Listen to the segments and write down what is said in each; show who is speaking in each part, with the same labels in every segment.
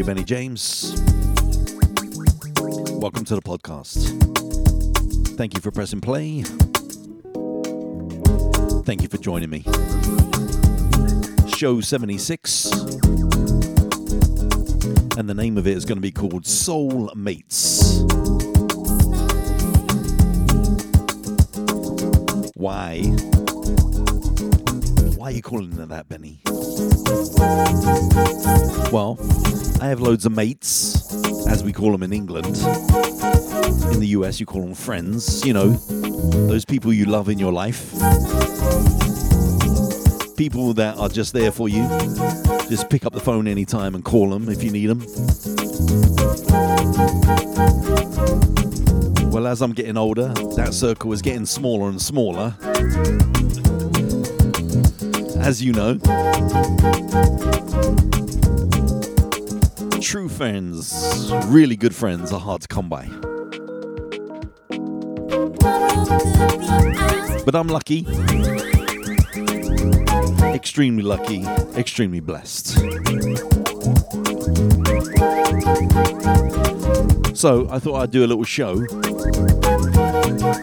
Speaker 1: DJ Benny James. Welcome to the podcast. Thank you for pressing play. Thank you for joining me. Show 76. And the name of it is going to be called Soul Mates. Why? Are you calling it that, Benny? Well, I have loads of mates, as we call them in England. In the US, you call them friends, you know, those people you love in your life. People that are just there for you. Just pick up the phone anytime and call them if you need them. Well, as I'm getting older, that circle is getting smaller and smaller. As you know, true friends, really good friends, are hard to come by. But I'm lucky, extremely lucky, extremely blessed. So I thought I'd do a little show.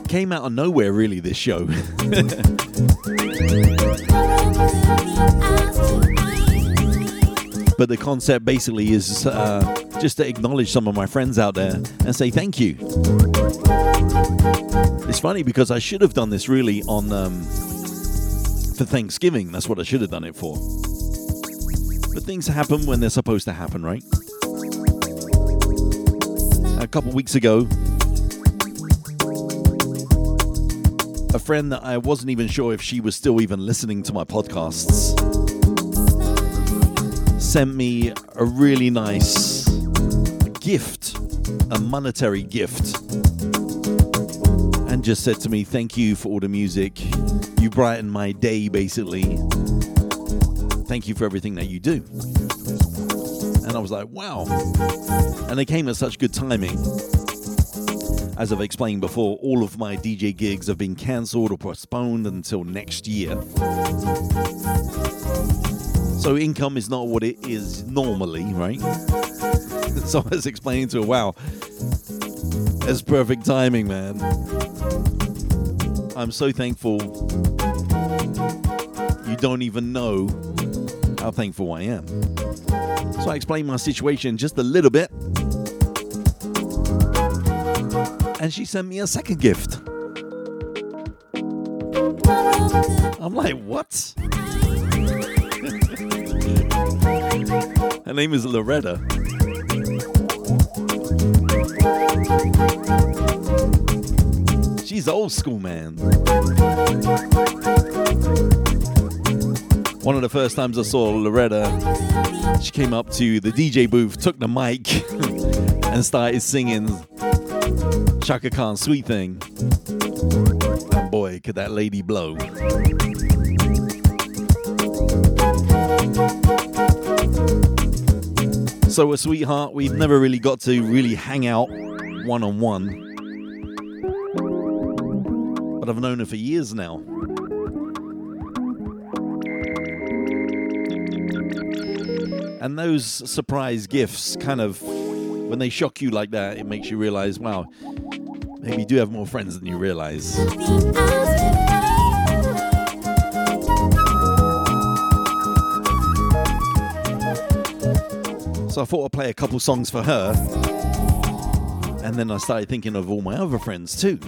Speaker 1: Came out of nowhere, really, this show. but the concept basically is uh, just to acknowledge some of my friends out there and say thank you. It's funny because I should have done this really on um, for Thanksgiving. That's what I should have done it for. But things happen when they're supposed to happen, right? A couple weeks ago, a friend that I wasn't even sure if she was still even listening to my podcasts sent me a really nice gift, a monetary gift, and just said to me, Thank you for all the music. You brighten my day, basically. Thank you for everything that you do. And I was like, Wow. And they came at such good timing. As I've explained before, all of my DJ gigs have been cancelled or postponed until next year. So income is not what it is normally, right? so I was explaining to her, wow, that's perfect timing, man. I'm so thankful. You don't even know how thankful I am. So I explained my situation just a little bit. And she sent me a second gift. I'm like, what? Her name is Loretta. She's old school, man. One of the first times I saw Loretta, she came up to the DJ booth, took the mic, and started singing Chaka Khan's Sweet Thing. And boy, could that lady blow. So, a sweetheart, we've never really got to really hang out one on one. But I've known her for years now. And those surprise gifts kind of, when they shock you like that, it makes you realize, wow, maybe you do have more friends than you realize. So I thought I'd play a couple songs for her. And then I started thinking of all my other friends too.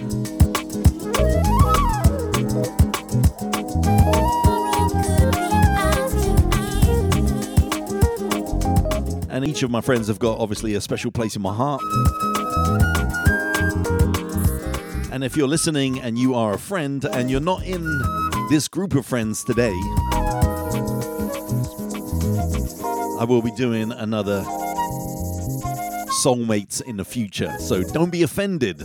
Speaker 1: And each of my friends have got obviously a special place in my heart. And if you're listening and you are a friend and you're not in this group of friends today, I will be doing another Soulmates in the future. So don't be offended.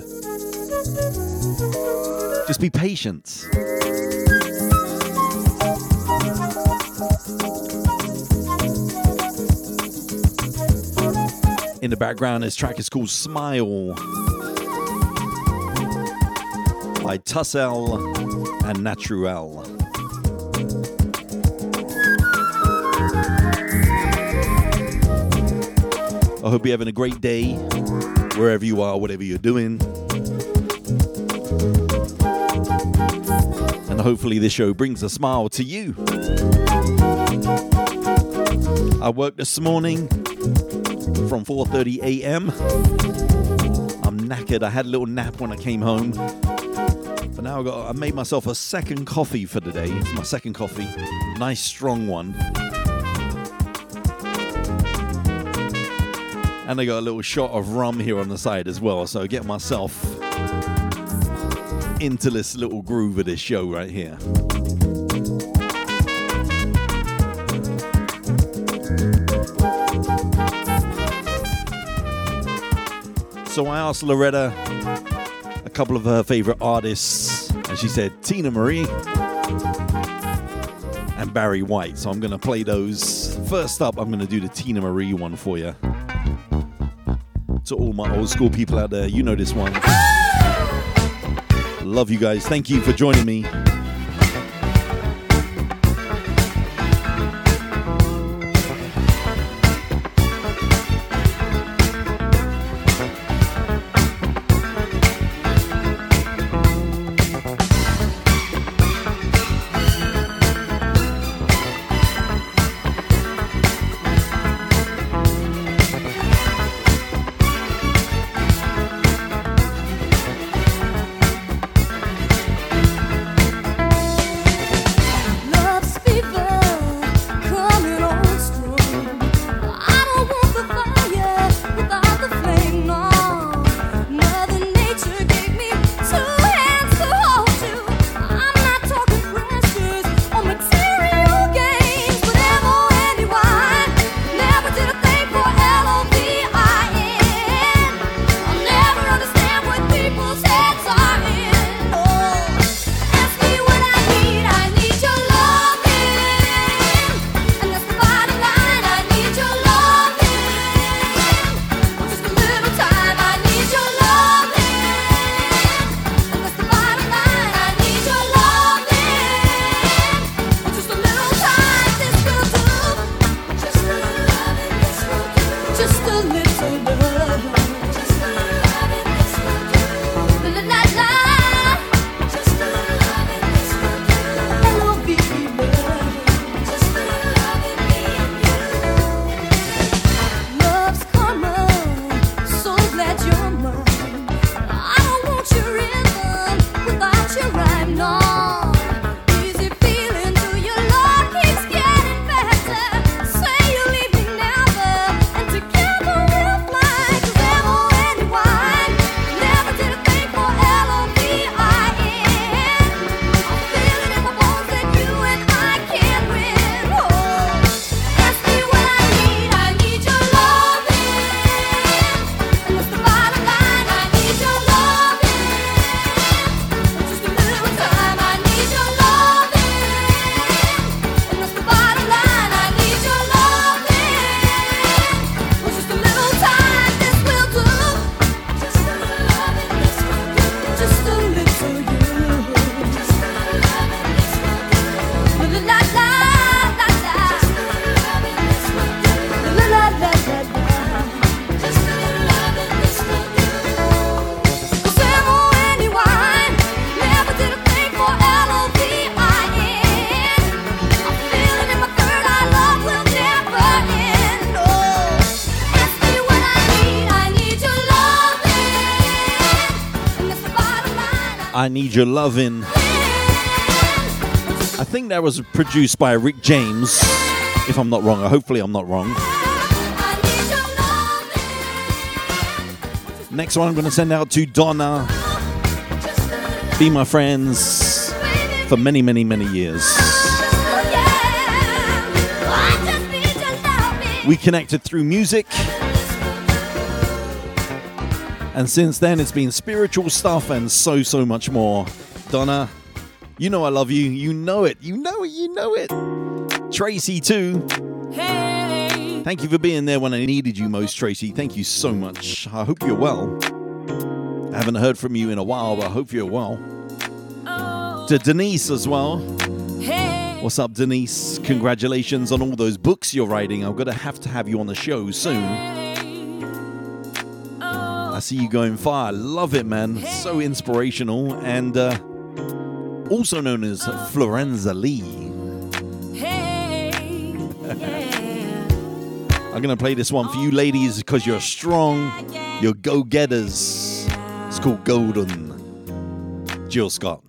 Speaker 1: Just be patient. In the background, this track is called Smile by Tussell and Natural.
Speaker 2: I hope you're having a great day wherever you are, whatever you're doing. And hopefully this show brings a smile to you. I worked this morning from 4:30 a.m. I'm knackered. I had a little nap when I came home. But now I got I made myself a second coffee for the day. It's my second coffee. Nice strong one. And I got a little shot of rum here on the side as well. So get myself into this little groove of this show right here. So I asked Loretta a couple of her favorite artists, and she said Teena Marie and Barry White. So I'm going to play those. First up, I'm going to do the Teena Marie one for you. To all my old school people out there, you know this one. Love you guys. Thank you for joining me. I Need Your Lovin'. I think that was produced by Rick James, if I'm not wrong. Hopefully, I'm not wrong. Next one I'm going to send out to Donna. Be my friends for many, many, many years. We connected through music. And since then, it's been spiritual stuff and so, so much more. Donna, you know I love you. You know it. You know it. You know it. Tracy, too. Hey. Thank you for being there when I needed you most, Tracy. Thank you so much. I hope you're well. I haven't heard from you in a while, but I hope you're well. Oh. To Denise as well. Hey. What's up, Denise? Congratulations on all those books you're writing. I'm going to have to have you on the show soon.
Speaker 3: See You Going Far. Love it, man. So inspirational. And uh, also known as Florenza Lee. Hey, I'm going to play this one for you ladies because you're strong, you're go getters. It's called Golden. Jill Scott.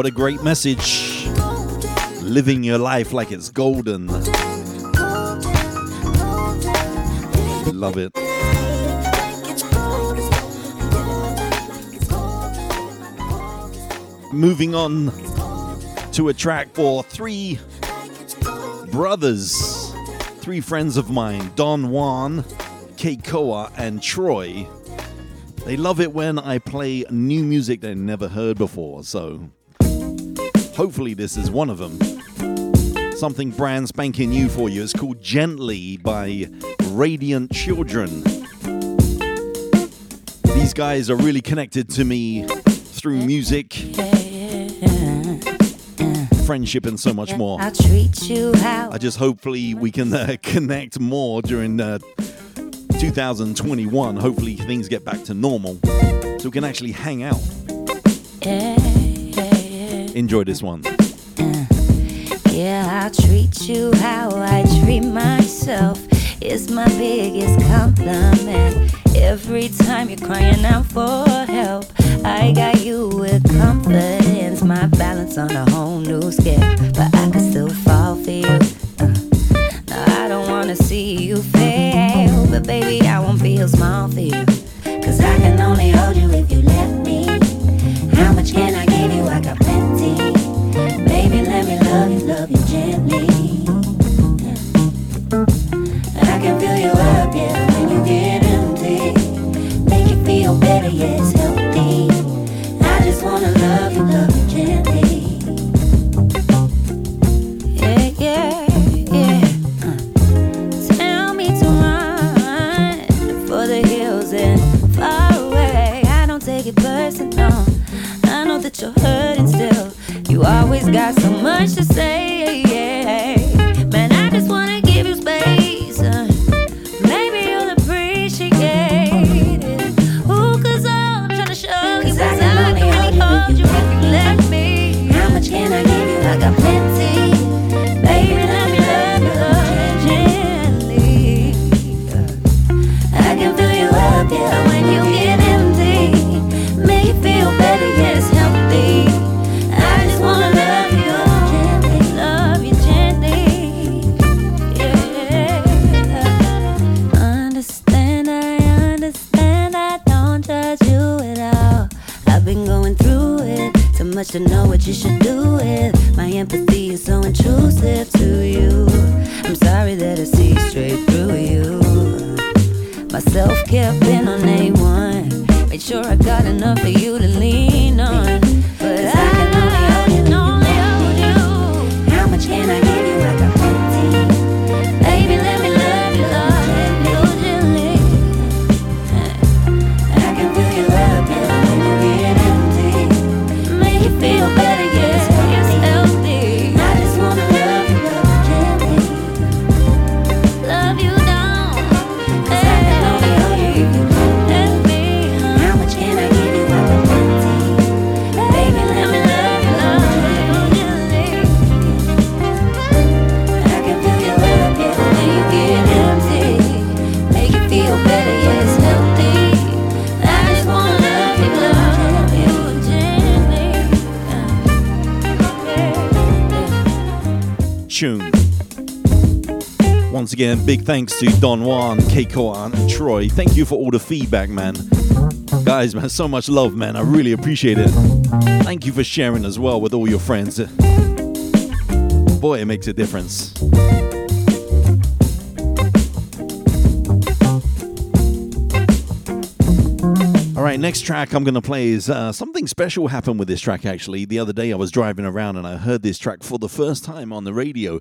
Speaker 3: What a great message. Living your life like it's golden. Love it. Moving on to a track for three brothers, three friends of mine, Don Juan, Keikoa, and Troy. They love it when I play new music they never heard before, so Hopefully, this is one of them. Something brand spanking new for you. It's called Gently by Radiant Children. These guys are really connected to me through music, friendship, and so much more. I treat you how I just hopefully we can uh, connect more during uh, 2021. Hopefully, things get back to normal so we can actually hang out. Enjoy this one. Uh,
Speaker 4: yeah, I treat you how I treat myself. It's my biggest compliment. Every time you're crying out for help, I got you with confidence. My balance on a whole new scale, but I can still fall for you. Uh, I don't wanna see you fail, but baby, I won't feel small for you. Cause I can only hold you if you let me. Me love you, love you gently. I can you up, yeah, always got so much
Speaker 1: to say. Again, big thanks to Don Juan, Keiko, and Troy. Thank you for all the feedback, man. Guys, man, so much love, man. I really appreciate it. Thank you for sharing as well with all your friends. Boy, it makes a difference. All right, next track I'm going to play is uh, something special happened with this track actually. The other day I was driving around and I heard this track for the first time on the radio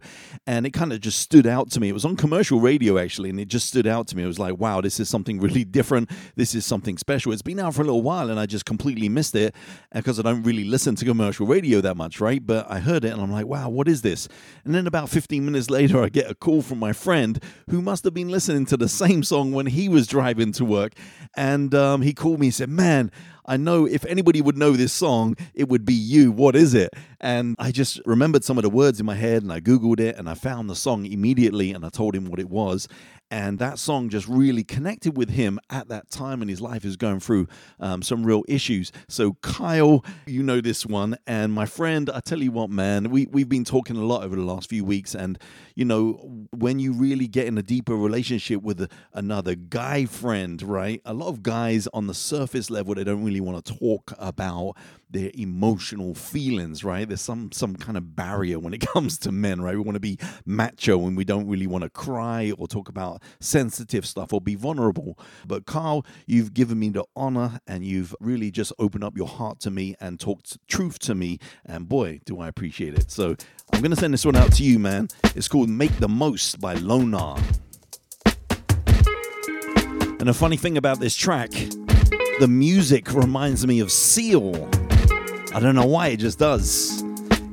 Speaker 1: and it kind of just stood out to me. It was on commercial radio actually and it just stood out to me. It was like, wow, this is something really different. This is something special. It's been out for a little while and I just completely missed it because I don't really listen to commercial radio that much, right? But I heard it and I'm like, wow, what is this? And then about 15 minutes later, I get a call from my friend who must have been listening to the same song when he was driving to work. And um, he called me and said, man, I know if anybody would know this song, it would be you. What is it? And I just remembered some of the words in my head and I Googled it and I found the song immediately and I told him what it was. And that song just really connected with him at that time in his life. Was going through um, some real issues. So, Kyle, you know this one. And my friend, I tell you what, man, we, we've been talking a lot over the last few weeks. And, you know, when you really get in a deeper relationship with another guy friend, right? A lot of guys on the surface level, they don't really want to talk about their emotional feelings, right? There's some some kind of barrier when it comes to men, right? We want to be macho and we don't really want to cry or talk about sensitive stuff or be vulnerable. But Carl, you've given me the honor and you've really just opened up your heart to me and talked truth to me. And boy, do I appreciate it. So I'm gonna send this one out to you, man. It's called Make the Most by LONR. And the funny thing about this track, the music reminds me of Seal. I don't know why, it just does.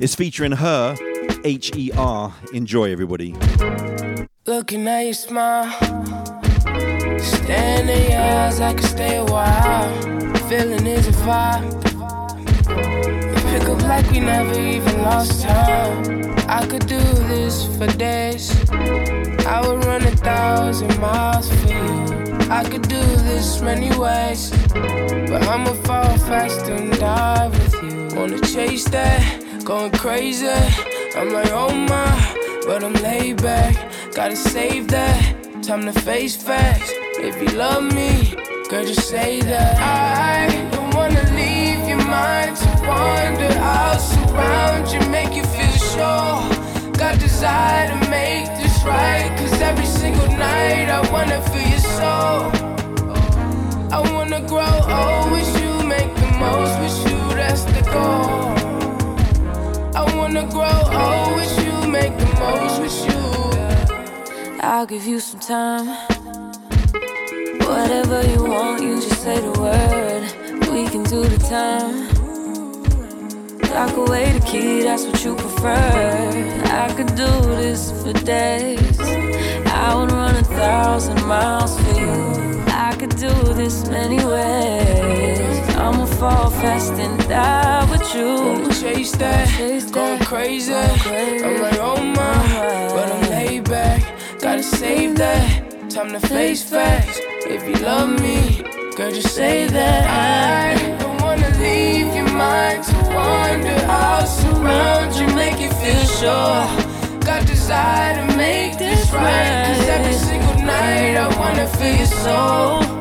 Speaker 1: It's featuring her, H E R. Enjoy, everybody.
Speaker 5: Looking at your smile, staring in your eyes, I could stay a while. Feeling is a vibe. Pick up like we never even lost time. I could do this for days. I would run a thousand miles for you. I could do this many ways, but I'ma fall fast and die with. Wanna chase that, going crazy. I'm like, oh my, but I'm laid back. Gotta save that, time to face facts. If you love me, girl, just say that. I don't wanna leave your mind to wander. I'll surround you, make you feel sure. Got desire to make this right. Cause every single night I wanna feel your soul. I wanna grow old with you, make the most with you. I wanna grow old with you, make the most with you.
Speaker 4: I'll give you some time. Whatever you want, you just say the word. We can do the time. Lock away the key, that's what you prefer. I could do this for days. I would run a thousand miles for you. I could do this many ways. I'ma fall fast and die with you.
Speaker 5: Wanna chase that,
Speaker 4: Chase
Speaker 5: going
Speaker 4: that,
Speaker 5: crazy.
Speaker 4: going crazy.
Speaker 5: I'm like, oh my, uh-huh. but I'm laid back. Gotta save that, time to face facts. If you love me, girl, just say that. I don't wanna leave mind to wander. I'll surround you, make you feel sure. Got desire to make this right. Cause every single night I wanna feel your soul.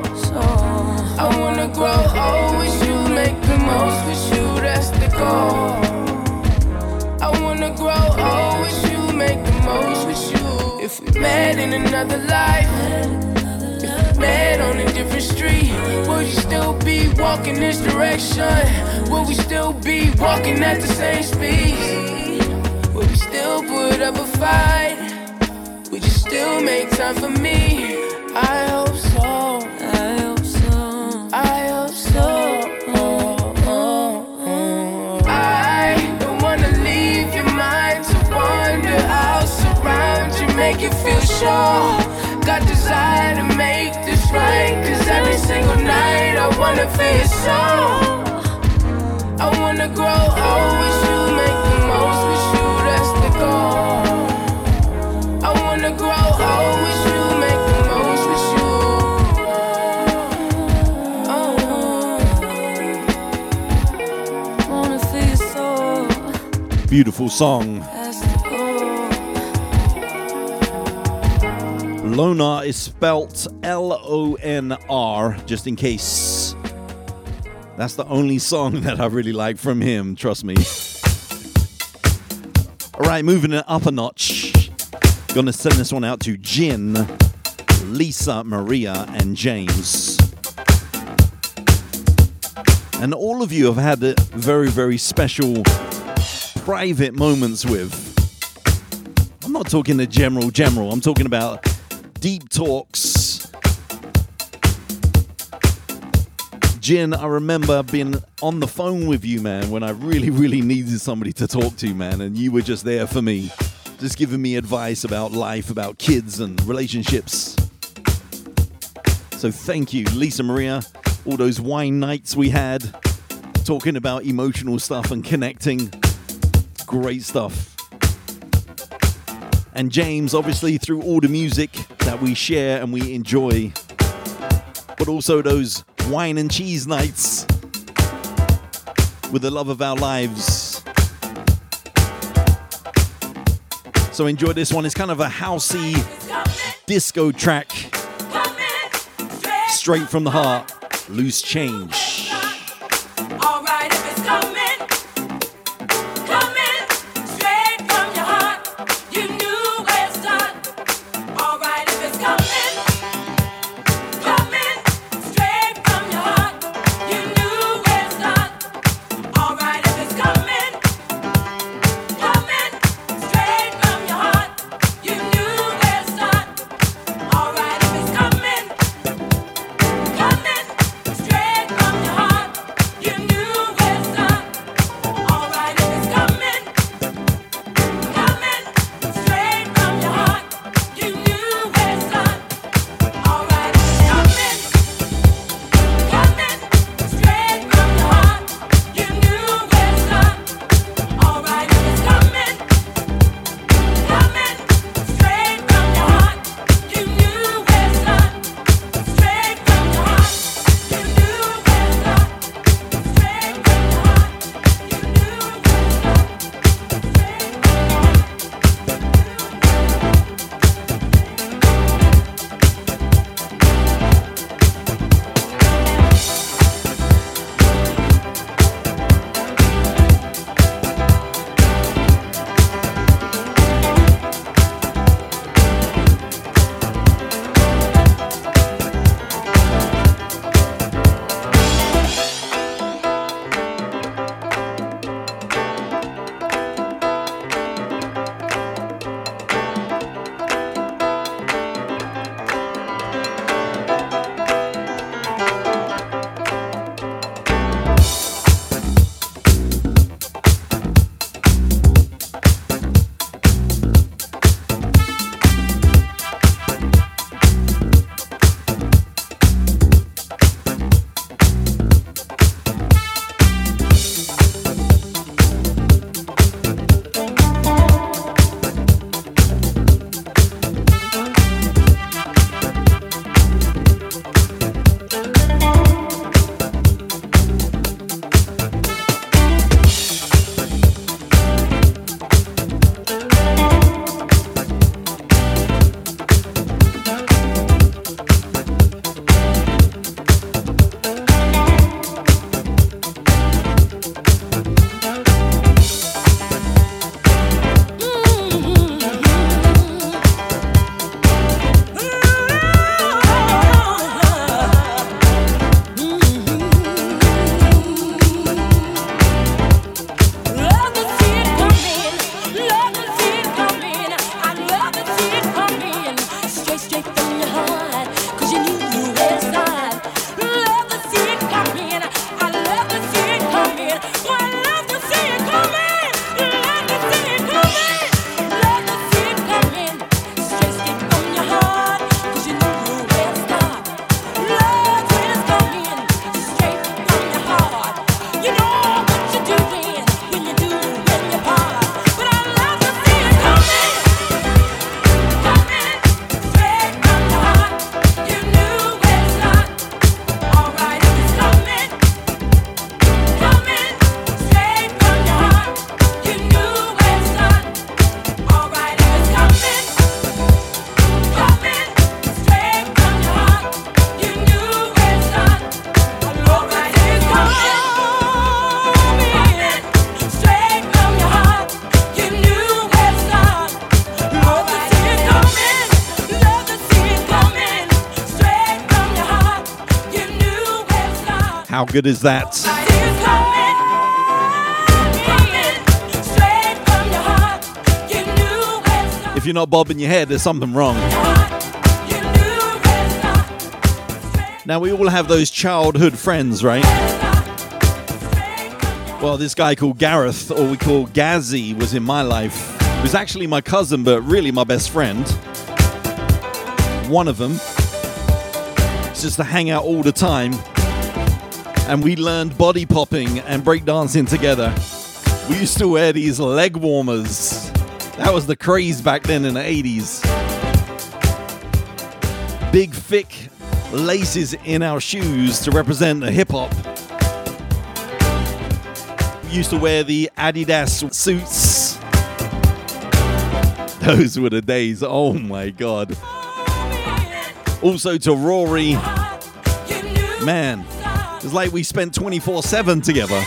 Speaker 5: I wanna grow old with you, make the most with you, that's the goal. I wanna grow old with you, make the most with you. if we met in another life, met on a different street, would you still be walking this direction? Would we still be walking at the same speed? Would we still put up a fight? Would you still make time for me? I hope so. I hope so. I hope so. I don't wanna leave your mind to wander. I'll surround you, make you feel sure. Got desire to make right. Cause every single night I wanna feel your soul. I wanna grow old with you, make the most with you, that's the goal. I wanna grow old with you, make the most with you. Oh, oh. wanna feel your soul,
Speaker 1: Beautiful song. LONR is spelt L O N R, just in case. That's the only song that I really like from him, trust me. All right, moving it up a notch. Gonna send this one out to Jin, Lisa, Maria, and James. And all of you have had very, very special private moments with. I'm not talking the general general. I'm talking about deep talks. Jin, I remember being on the phone with you, man, when I really, really needed somebody to talk to, man, and you were just there for me, just giving me advice about life, about kids and relationships. So thank you, Lisa Maria, all those wine nights we had, talking about emotional stuff and connecting. Great stuff and James, obviously, through all the music that we share and we enjoy, but also those wine and cheese nights with the love of our lives. So enjoy this one. It's kind of a housey disco track, straight from the heart. Loose change. Good is that? If you're not bobbing your head, there's something wrong. Now, we all have those childhood friends, right? Well, this guy called Gareth, or we call Gazzy, was in my life. He was actually my cousin, but really my best friend. One of them. It's just to hang out all the time. And we learned body popping and breakdancing together. We used to wear these leg warmers. That was the craze back then in the 80s. Big, thick laces in our shoes to represent the hip hop. We used to wear the Adidas suits. Those were the days. Oh my god. Also to Rory. Man, it's like we spent 24 7 together.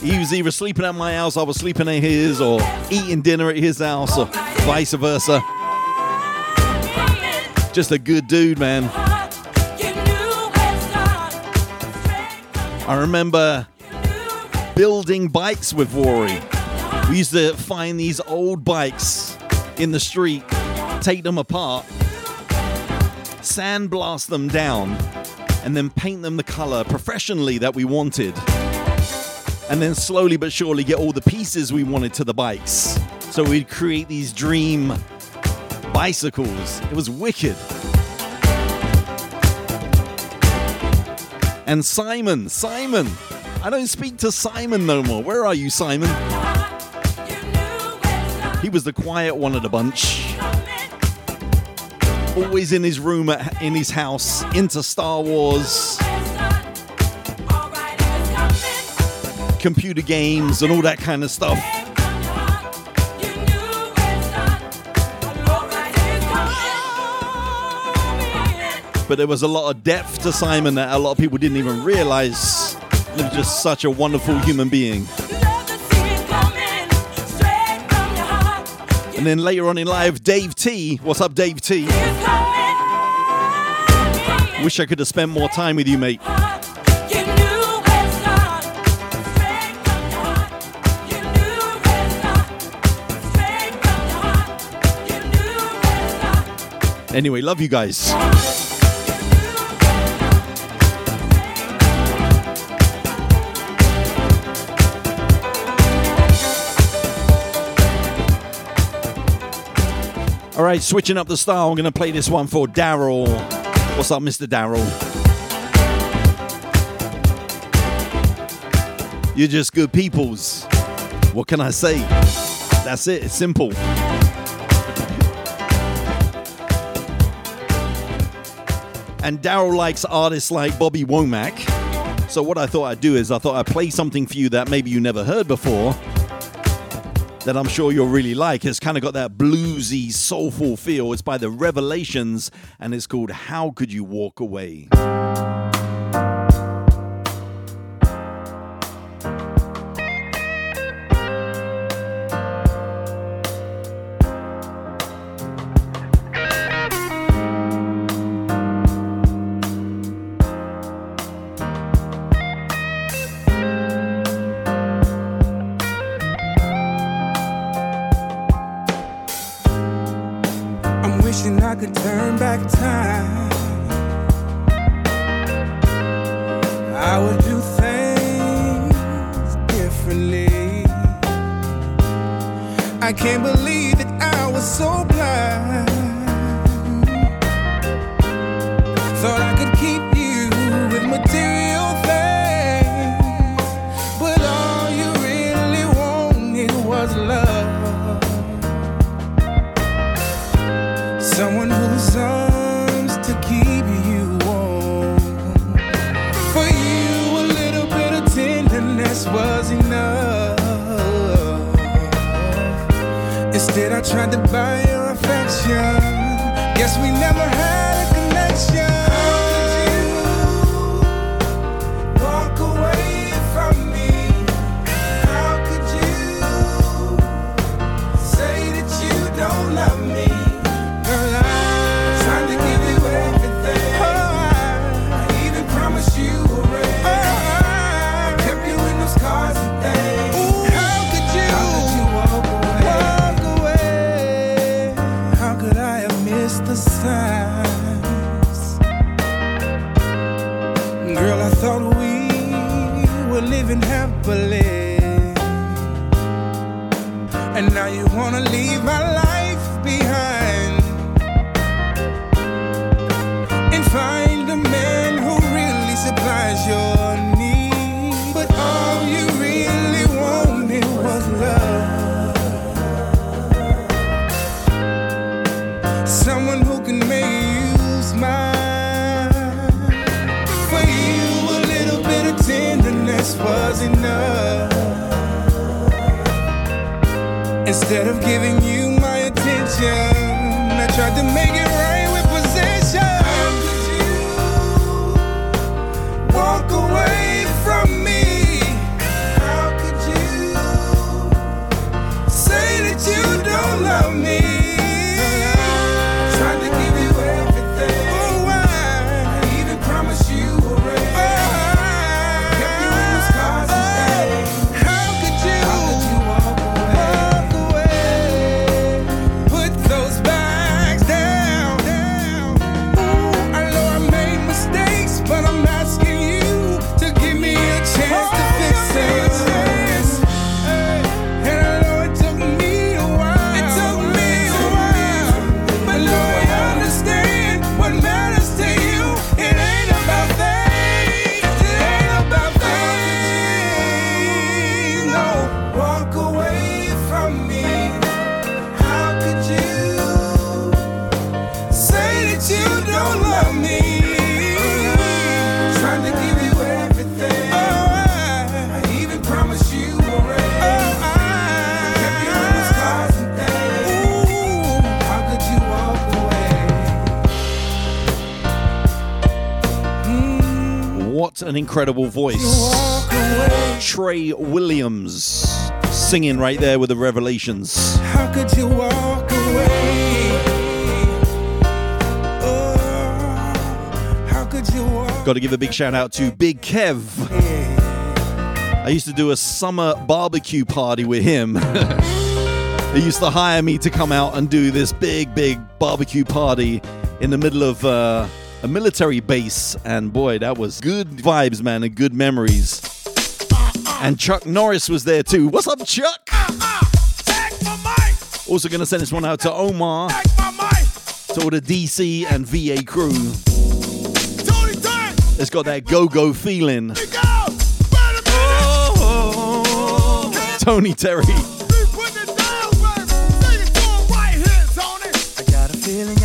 Speaker 1: He was either sleeping at my house, I was sleeping at his, or eating dinner at his house, or vice versa. Just a good dude, man. I remember building bikes with Rory. We used to find these old bikes in the street, take them apart, sandblast them down, and then paint them the color professionally that we wanted. And then slowly but surely get all the pieces we wanted to the bikes. So we'd create these dream bicycles. It was wicked. And Simon, Simon. I don't speak to Simon no more. Where are you, Simon? He was the quiet one of the bunch. Always in his room at, in his house, into Star Wars, computer games, and all that kind of stuff. But there was a lot of depth to Simon that a lot of people didn't even realize. He was just such a wonderful human being. And then later on in life, Dave T. What's up, Dave T? Wish I could have spent more time with you, mate. Anyway, love you guys. All right, switching up the style, I'm going to play this one for Daryl. What's up, Mr. Daryl? You're just good peoples. What can I say? That's it, it's simple. And Daryl likes artists like Bobby Womack. So, what I thought I'd do is I thought I'd play something for you that maybe you never heard before that I'm sure you'll really like. It's kind of got that bluesy, soulful feel. It's by the Revelations and it's called
Speaker 6: How Could You Walk Away?
Speaker 1: incredible voice. Tre Williams singing right there with the revelations.
Speaker 6: How could you walk away? Oh, walk
Speaker 1: Got to give a big shout out to Big Kev. Yeah. I used to do a summer barbecue party with him. he used to hire me to come out and do this big, big barbecue party in the middle of. Uh, a military base, and boy, that was good vibes, man, and good memories. And Chuck Norris was there too. What's up, Chuck? Also, gonna send this one out to Omar, to all the DC and VA crew. It's got that go go feeling. Oh. Tony Terry.
Speaker 7: I got a feeling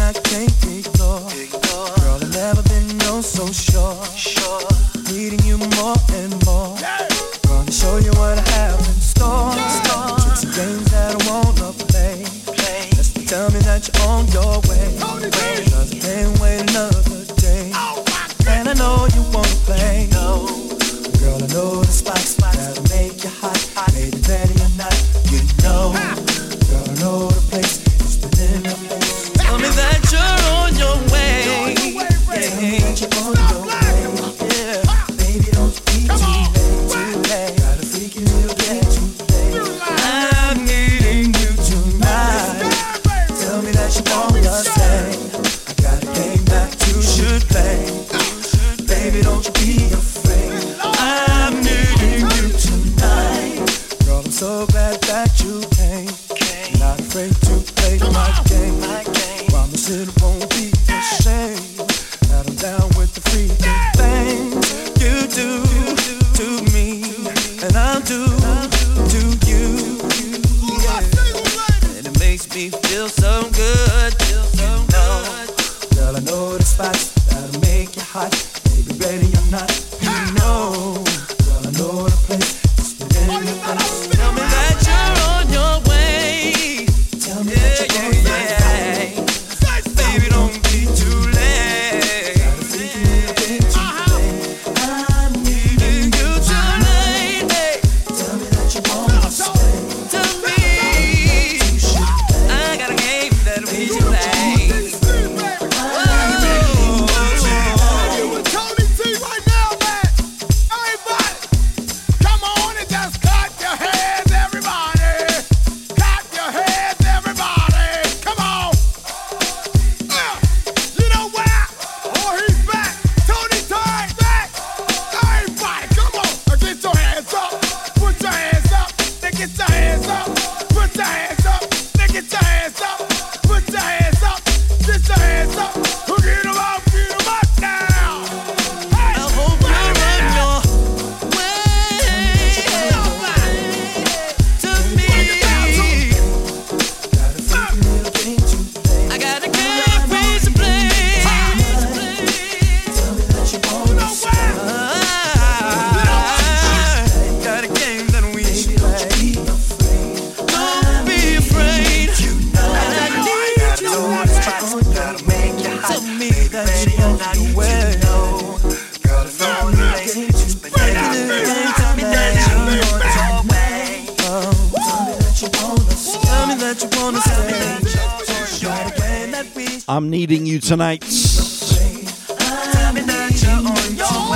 Speaker 7: tonight.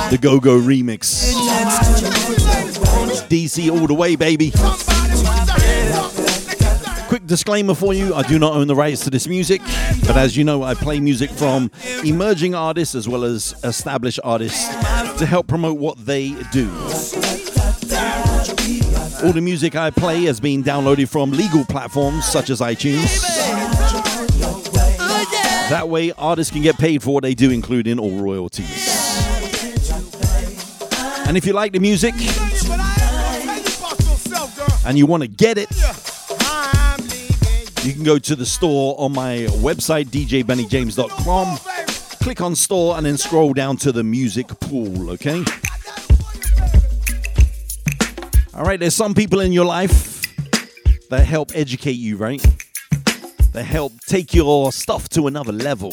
Speaker 7: The
Speaker 1: Go Go remix. DC all the way, baby. Quick disclaimer for you I do not own the rights to this music, but as you know, I play music from emerging artists as well as established artists to help promote what they do. All the music I play has been downloaded from legal platforms such as iTunes. That way, artists can get paid for what they do, including all royalties. And if you like the music and you want to get it, you can go to the store on my website, djbennyjames.com. Click on store and then scroll down to the music pool, okay? All right, there's some people in your life that help educate you, right? They help take your stuff to another level.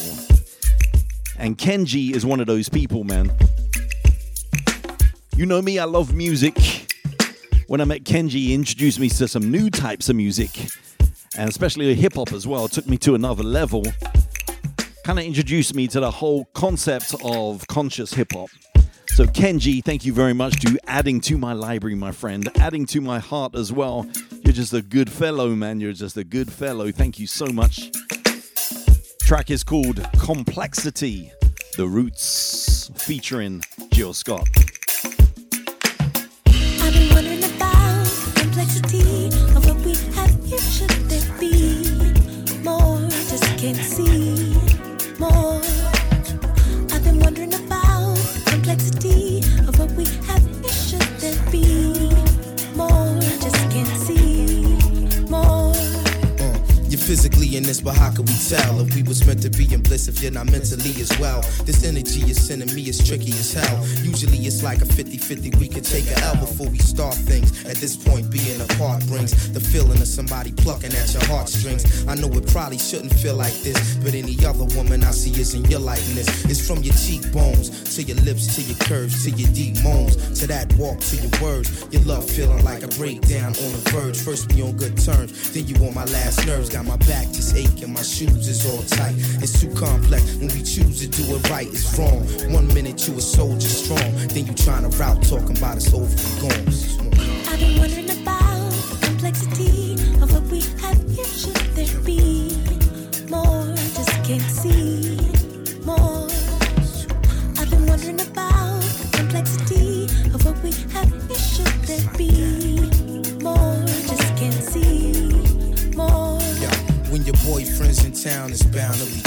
Speaker 1: And Kenji is one of those people, man. You know me, I love music. When I met Kenji, he introduced me to some new types of music, and especially hip hop as well. It took me to another level. Kind of introduced me to the whole concept of conscious hip hop. So, Kenji, thank you very much to adding to my library, my friend, adding to my heart as well. You're just a good fellow, man. You're just a good fellow. Thank you so much. Track is called Complexity, The Roots, featuring Jill Scott.
Speaker 8: Physically in this, but how can we tell if we was meant to be in bliss if you're not mentally as well? This energy you're sending me is tricky as hell. Usually it's like a 50 50, we could take a L before we start things. At this point, being apart brings the feeling of somebody plucking at your heartstrings. I know it probably shouldn't feel like this, but any other woman I see is in your likeness. It's from your cheekbones to your lips to your curves to your deep moans to that walk to your words. Your love feeling like a breakdown on the verge. First we on good terms, then you on my last nerves. Got my back just aching, my shoes is all tight. It's too complex when we choose to do it right. It's wrong. One minute you a soldier strong, then you trying to route talking about it's over and gone.
Speaker 9: I've been wondering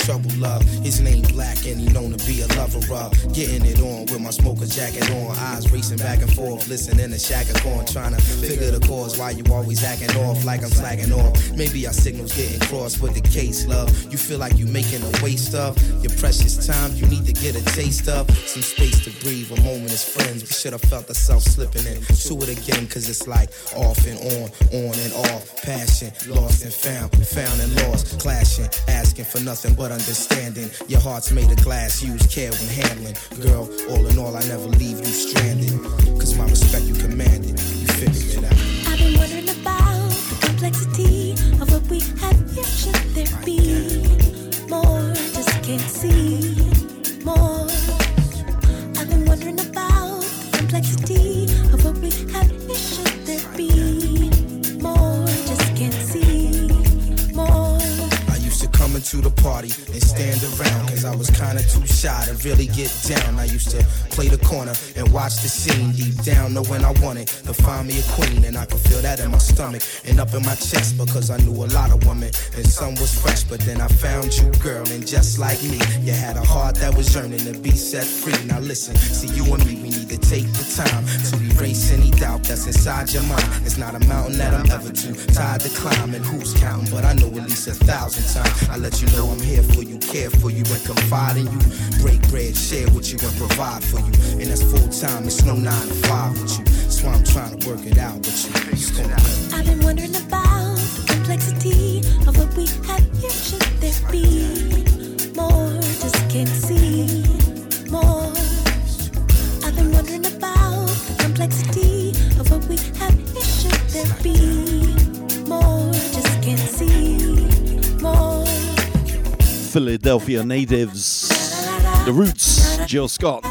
Speaker 8: trouble, love. His name And he known to be a lover of getting it on with my smoker jacket on, eyes racing back and forth, listening to Chaka Khan, trying to figure the cause why you always acting off like I'm slacking off. Maybe our signals getting crossed with the case, love. You feel like you making a waste of your precious time. You need to get a taste of some space to breathe, a moment as friends. We should have felt ourselves slipping into it again, cause it's like off and on, on and off. Passion, lost and found, found and lost, clashing, asking for nothing but understanding. Your heart's made of glass, use care when handling. Girl, all in all, I never leave you stranded. Cause my respect you commanded, you figured it out.
Speaker 9: I've been wondering about the complexity of what we have here. Should there be more? Just can't see
Speaker 8: to the party and stand around Cause I was kinda too shy to really get down. I used to play the corner and watch the scene Deep down knowing I wanted to find me a queen And I could feel that in my stomach and up in my chest Because I knew a lot of women and some was fresh But then I found you girl and just like me You had a heart that was yearning to be set free. Now listen, see you and me, need to take the time To erase any doubt that's inside your mind It's not a mountain that I'm ever too tired to climb And who's counting, but I know at least a thousand times I let you know I'm here for you, care for you, and confide in you. Break bread, share with you, and provide for you. And that's full time, it's no nine to five with you. That's why I'm trying to work it out with you.
Speaker 9: I've been wondering about the complexity of what we have here. Should there be more? Just can't see
Speaker 10: Philadelphia natives, the Roots, Jill Scott.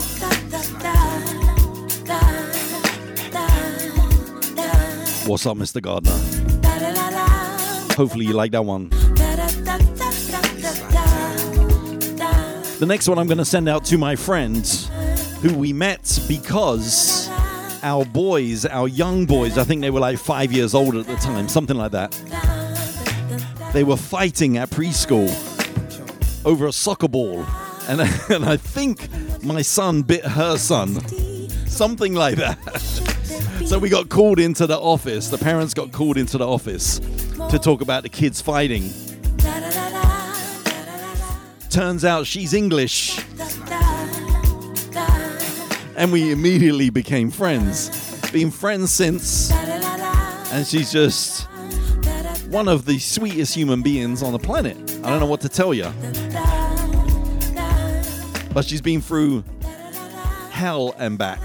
Speaker 10: What's up, Mr. Gardner? Hopefully, you like that one. The next one I'm going to send out to my friend who we met because our boys, our young boys, I think they were like five years old at the time, something like that. They were fighting at preschool over a soccer ball. And, and I think my son bit her son. Something like that. So we got called into the office. The parents got called into the office to talk about the kids fighting. Turns out she's English. And we immediately became friends. Been friends since. And she's just one of the sweetest human beings on the planet. I don't know what to tell you. But she's been through hell and back.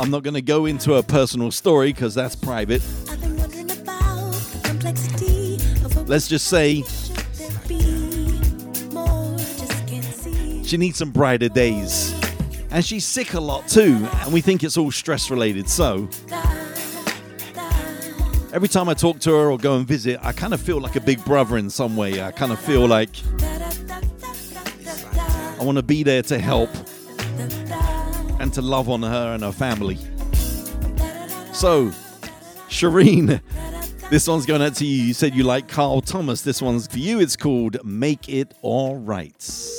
Speaker 10: I'm not going to go into her personal story because that's private. Let's just say she needs some brighter days. And she's sick a lot too, and we think it's all stress related. So every time I talk to her or go and visit, I kind of feel like a big brother in some way. I kind of feel like I want to be there to help and to love on her and her family. So, Shireen, this one's going out to you. You said you like Carl Thomas. This one's for you. It's called Make It All Right.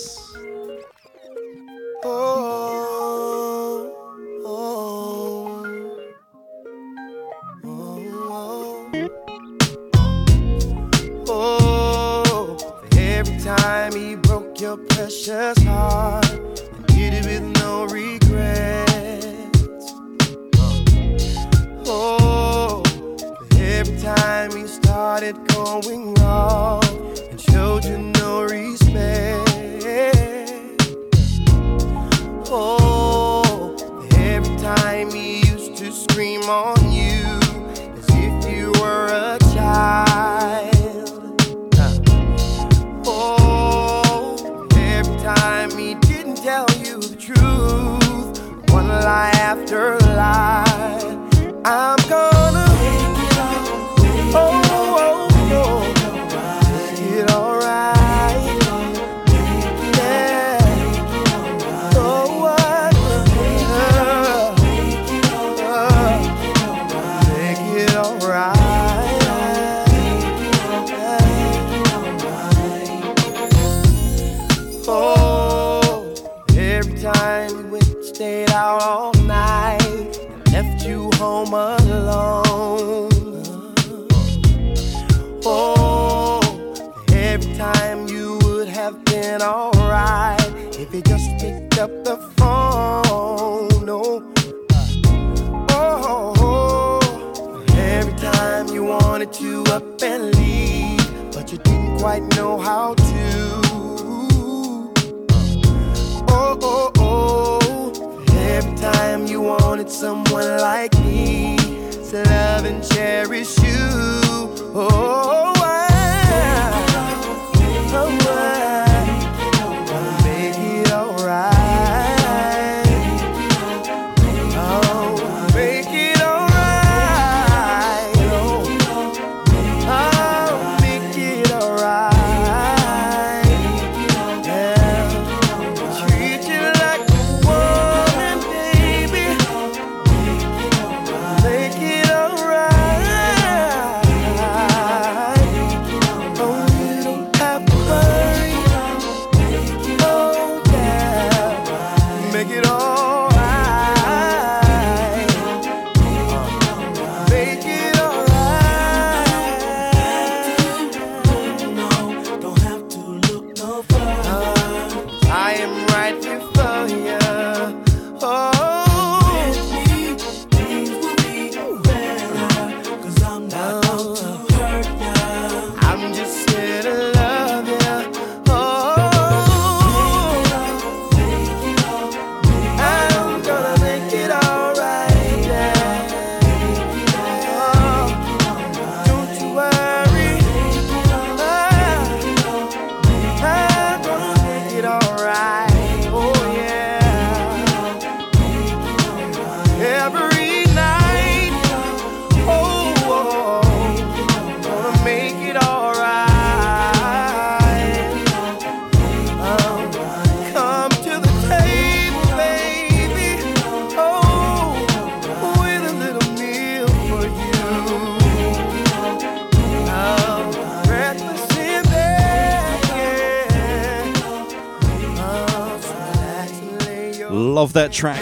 Speaker 11: Love
Speaker 1: that track.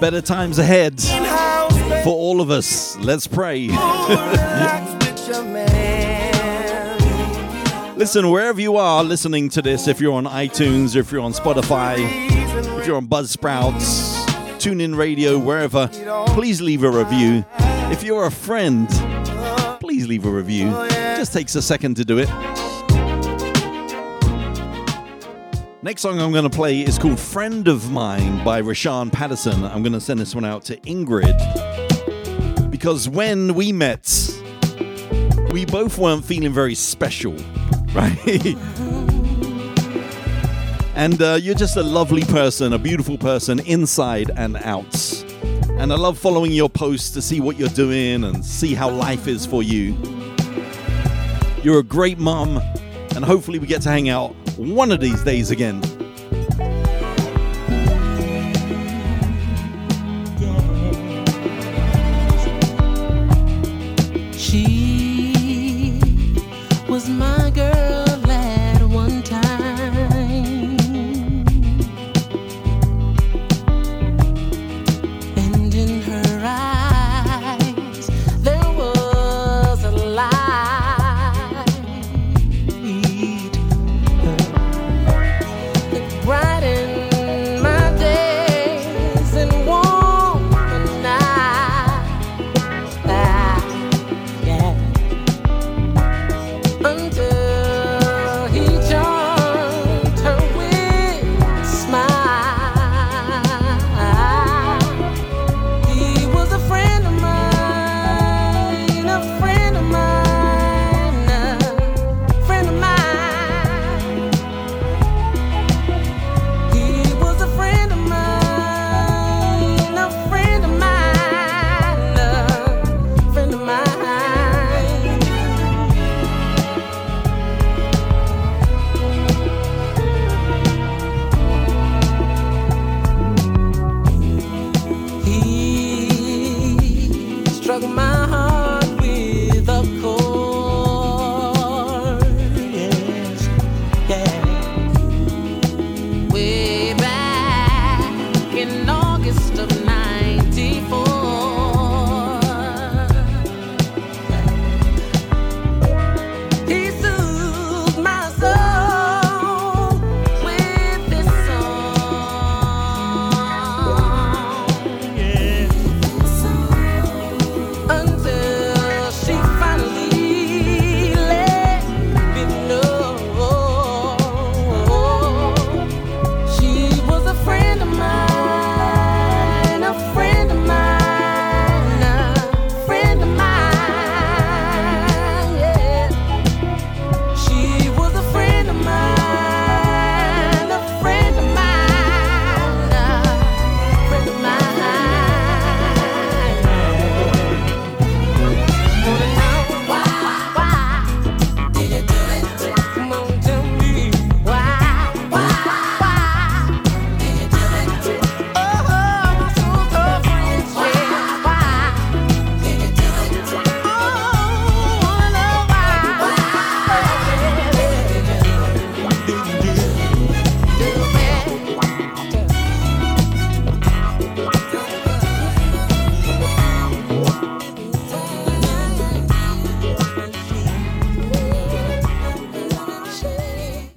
Speaker 1: Better times ahead for all of us. Let's pray. Listen, wherever you are listening to this, if you're on iTunes, if you're on Spotify, if you're on Buzzsprouts, TuneIn Radio, wherever, please leave a review. If you're a friend, please leave a review. Just takes a second to do it. Next song I'm going to play is called Friend of Mine by Rahsaan Patterson. I'm going to send this one out to Ingrid. Because when we met, we both weren't feeling very special, right? and uh, you're just a lovely person, a beautiful person inside and out. And I love following your posts to see what you're doing and see how life is for you. You're a great mum, and hopefully we get to hang out one of these days again.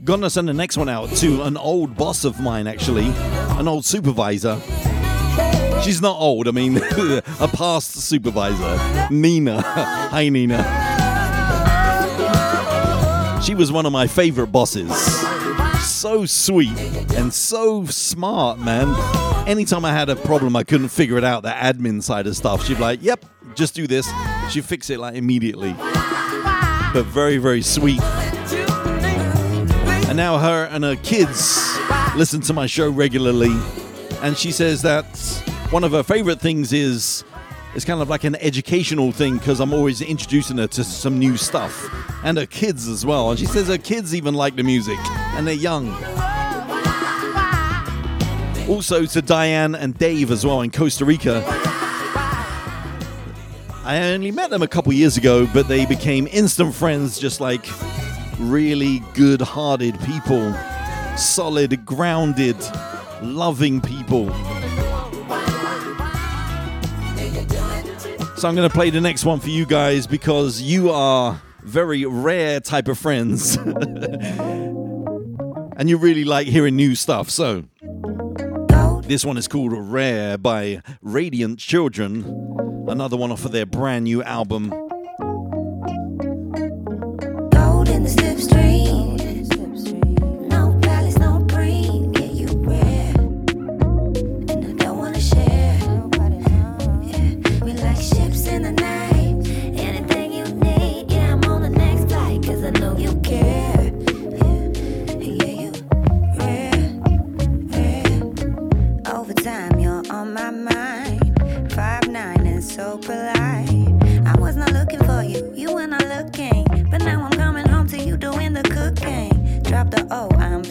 Speaker 1: Gonna send the next one out to an old boss of mine, actually, an old supervisor. She's not old, I mean, a past supervisor, Nina. Hi, Nina. She was one of my favorite bosses. So sweet and so smart, man. Anytime I had a problem, I couldn't figure it out, the admin side of stuff, she'd be like, yep, just do this. She'd fix it like immediately. But very, very sweet. Now her and her kids listen to my show regularly. And she says that one of her favorite things is it's kind of like an educational thing because I'm always introducing her to some new stuff. And her kids as well. And she says her kids even like the music and they're young. Also to Diane and Dave as well in Costa Rica. I only met them a couple years ago, but they became instant friends, just like really good hearted people, solid, grounded, loving people. So I'm going to play the next one for you guys because you are very rare type of friends. and you really like hearing new stuff. So this one is called Rare by Radiant Children, another one off of their brand new album.
Speaker 4: his lips.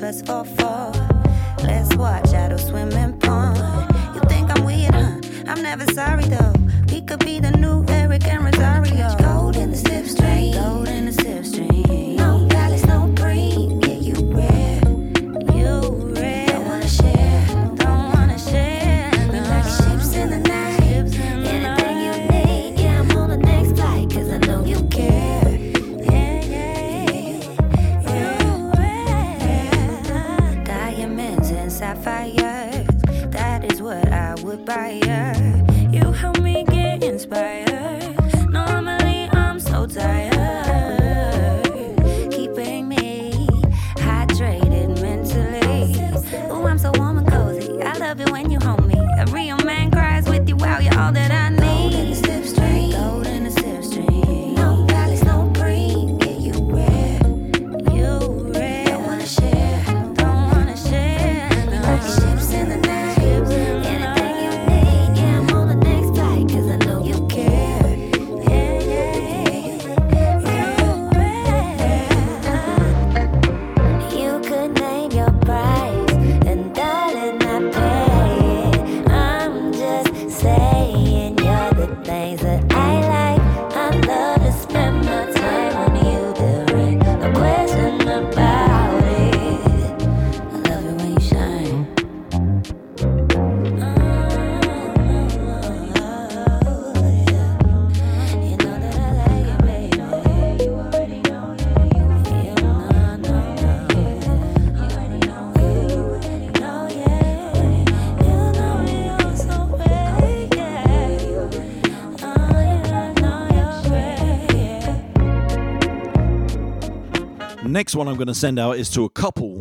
Speaker 4: us all fall. Let's watch shadows swim and porn. You think I'm weird, huh? I'm never sorry though. We could be the new Eric and next
Speaker 1: one I'm going to send out is to a couple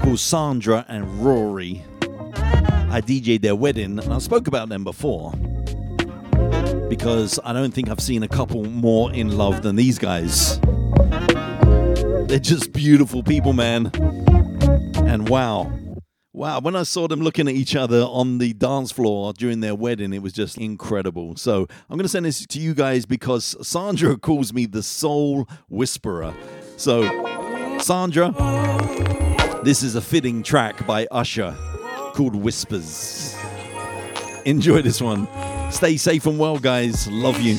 Speaker 1: called Sandra and Rory. I DJed their wedding, and I spoke about them before because I don't think I've seen a couple more in love than these guys. They're just beautiful people, man. And wow. Wow, when I saw them looking at each other on the dance floor during their wedding, it was just incredible. So I'm going to send this to you guys because Sandra calls me the soul whisperer. So, Sandra, this is a fitting track by Usher called Whispers. Enjoy this one. Stay safe and well, guys. Love you.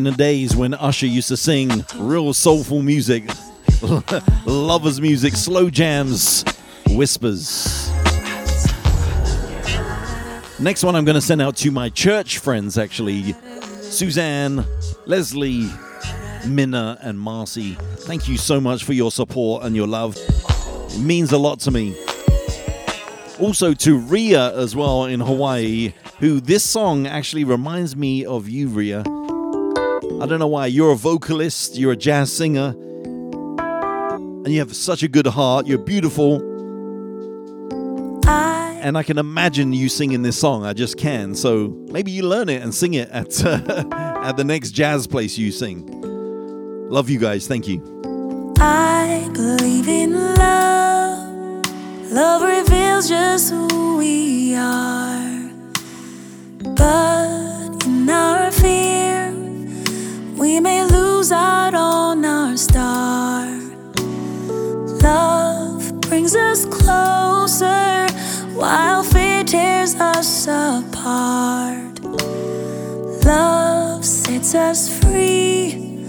Speaker 1: In the days when Usher used to sing real soulful music, lovers music, slow jams, whispers. Next one I'm going to send out to my church friends actually Suzanne, Leslie, Minna, and Marcy. Thank you so much for your support and your love. It means a lot to me. Also to Ria as well in Hawaii, who this song actually reminds me of you, Ria. I don't know why. You're a vocalist, you're a jazz singer, and you have such a good heart. You're beautiful.
Speaker 12: I
Speaker 1: And I can imagine you singing this song. I just can. So maybe you learn it and sing it at, at the next jazz place you sing. Love you guys. Thank you.
Speaker 12: I believe in love. Love reveals just who we are. But in our we may lose out on our star. Love brings us closer while fear tears us apart. Love sets us free,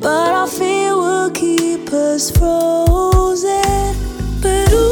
Speaker 12: but our fear will keep us frozen. But ooh,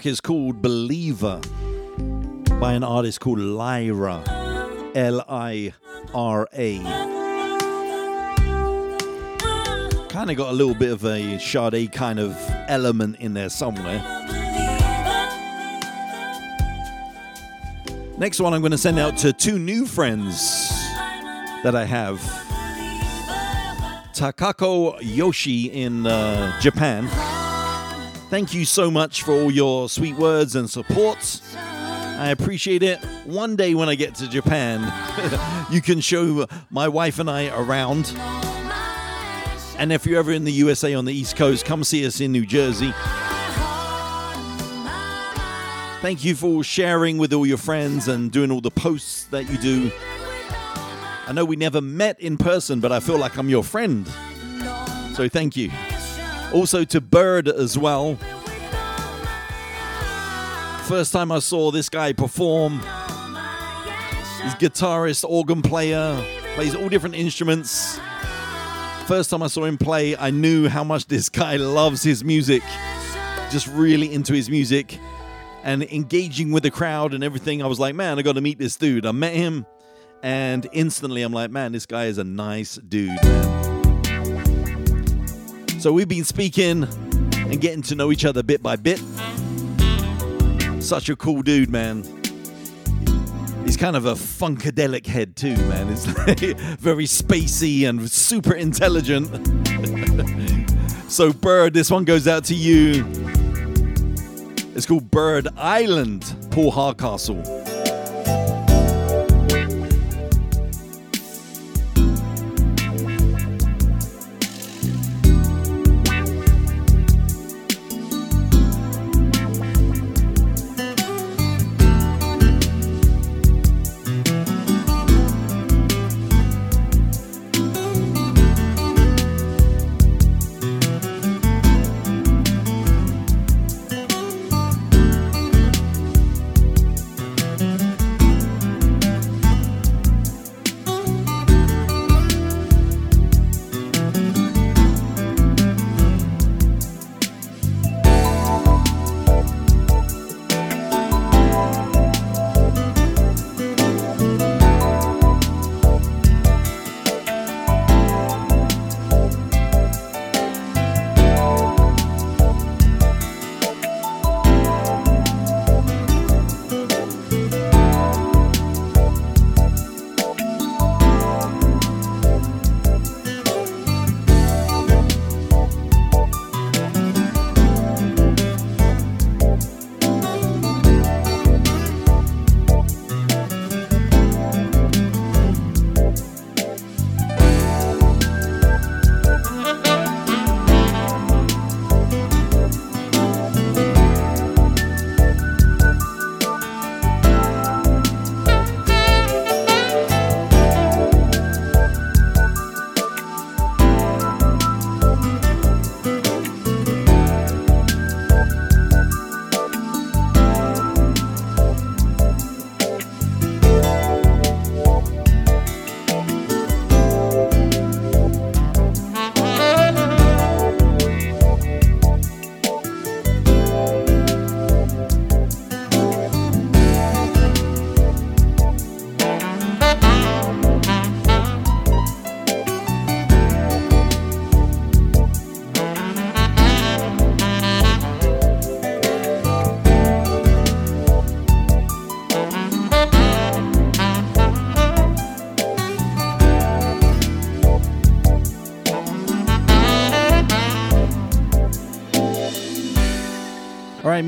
Speaker 1: Track is called Believer by an artist called Lyra. L I R A. Kind of got a little bit of a Sade kind of element in there somewhere. Next one I'm going to send out to two new friends that I have. Takako Yoshi in uh, Japan. Thank you so much for all your sweet words and support. I appreciate it. One day when I get to Japan, you can show my wife and I around. And if you're ever in the USA on the East Coast, come see us in New Jersey. Thank you for sharing with all your friends and doing all the posts that you do. I know we never met in person, but I feel like I'm your friend. So thank you. Also to Bird as well. First time I saw this guy perform. He's guitarist, organ player, plays all different instruments. First time I saw him play, I knew how much this guy loves his music. Just really into his music and engaging with the crowd and everything. I was like, man, I got to meet this dude. I met him and instantly I'm like, man, this guy is a nice dude, man. So we've been speaking and getting to know each other bit by bit. Such a cool dude, man. He's kind of a funkadelic head too, man. It's very spacey and super intelligent. so Bird, this one goes out to you. It's called Bird Island, Paul Hardcastle.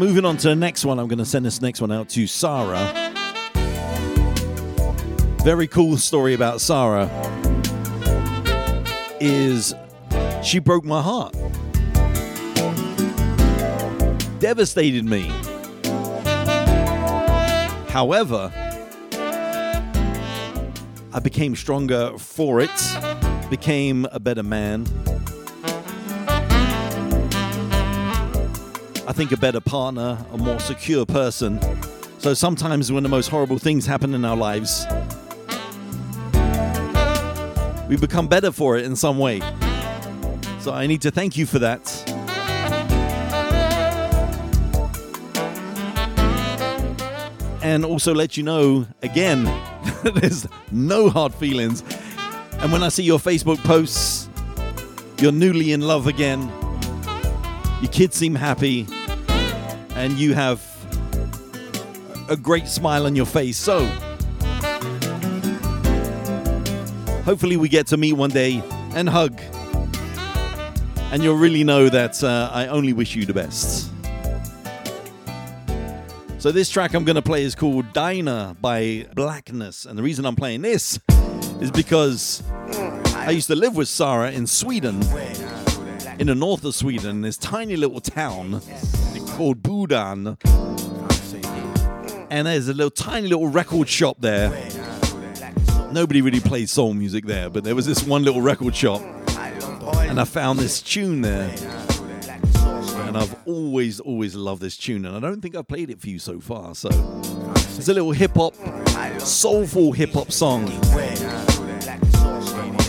Speaker 1: Moving on to the next one. I'm going to send this next one out to Sarah. Very cool story about Sarah is she broke my heart. Devastated me. However, I became stronger for it, became a better man. I think a better partner, a more secure person. So sometimes when the most horrible things happen in our lives, we become better for it in some way. So I need to thank you for that. And also let you know again, there's no hard feelings. And when I see your Facebook posts, you're newly in love again, your kids seem happy, and you have a great smile on your face. So, hopefully, we get to meet one day and hug. And you'll really know that uh, I only wish you the best. So, this track I'm going to play is called Dinah by Blackness. And the reason I'm playing this is because I used to live with Sarah in Sweden, in the north of Sweden, in this tiny little town called Boden. And there's a little tiny little record shop there. Nobody really plays soul music there, but there was this one little record shop. And I found this tune there. And I've always, always loved this tune. And I don't think I've played it for you so far. So it's a little hip hop, soulful hip hop song.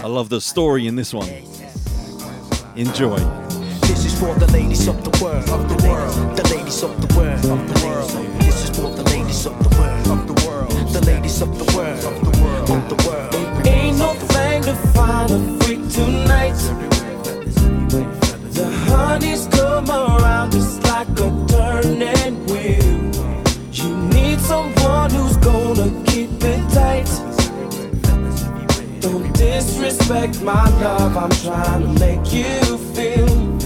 Speaker 1: I love the story in this one. Enjoy
Speaker 10: for the ladies of the world. Of the world. The ladies of the world. Of the world. This is for the ladies of the world. Of the world. The ladies of the world. Of the world. Of the world.
Speaker 13: Ain't no thing to find a freak tonight.
Speaker 5: The honey's come around just like a turning wheel. You need someone who's gonna keep it tight. Don't disrespect my love, I'm trying to make you feel.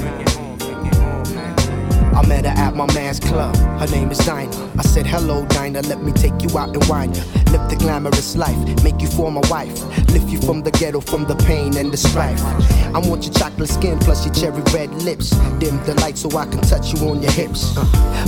Speaker 14: I met her at my man's club. Her name is Dinah. I said, Hello, Dinah. Let me take you out and wine you. Live the glamorous life. Make you for my wife. Lift you from the ghetto, from the pain and the strife. I want your chocolate skin plus your cherry red lips. Dim the light so I can touch you on your hips. Uh,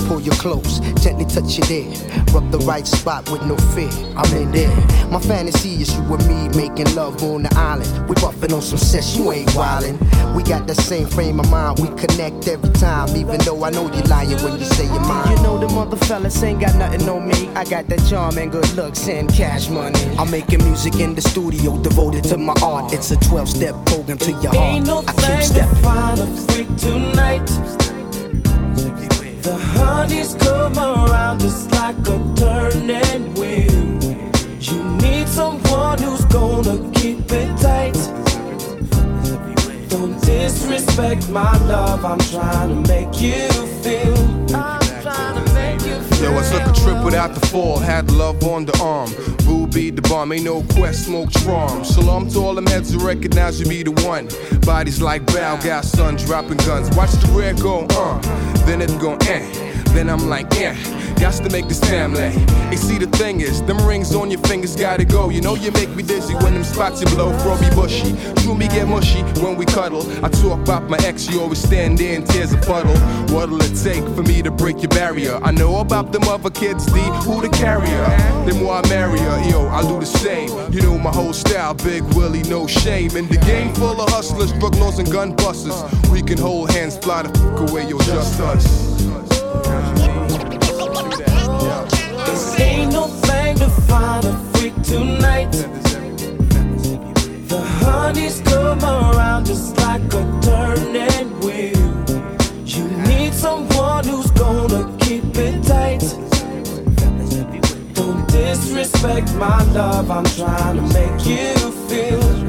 Speaker 14: pull you close, gently touch you there. Rub the right spot with no fear. I'm in there. My fantasy is you and me making love on the island. We buffing on some sex, you ain't wildin'. We got the same frame of mind. We connect every time, even though I know you lying when you say you're mine. You know the mother fellas ain't got nothing on me. I got that charm and good looks and cash money. I'm making music in the studio devoted to my art. It's a 12 step program to your
Speaker 5: Ain't no
Speaker 14: heart. I keep
Speaker 5: thing to
Speaker 14: stepping.
Speaker 5: find a freak tonight. The honeys come around just like a turning wheel. You need someone who's gonna keep it tight. Don't disrespect my love. I'm trying to make you feel. I'm trying to make you feel.
Speaker 13: Yo, I took a trip without the fall, had love on the arm. Ruby the bomb, ain't no quest, smoke charm. Shalom to all them heads who recognize you be the one. Bodies like Bow, got sun dropping guns. Watch the rear go, uh, then it go, eh. Then I'm like, yeah, got to make this family. Hey, see, the thing is, them rings on your fingers gotta go. You know you make me dizzy when them spots you blow, Froby bushy. You me get mushy when we cuddle. I talk about my ex, you always stand there and tears a puddle. What'll it take for me to break your barrier? I know about them other kids, D, who the carrier? Then why I marry her? Yo, I do the same. You know my whole style, Big Willie, no shame. In the game full of hustlers, drug lords, and gun busters. We can hold hands, fly the fuck away, yo, just us.
Speaker 5: There ain't no freak tonight. The honeys come around just like a turning wheel. You need someone who's gonna keep it tight. Don't disrespect my love. I'm trying to make you feel.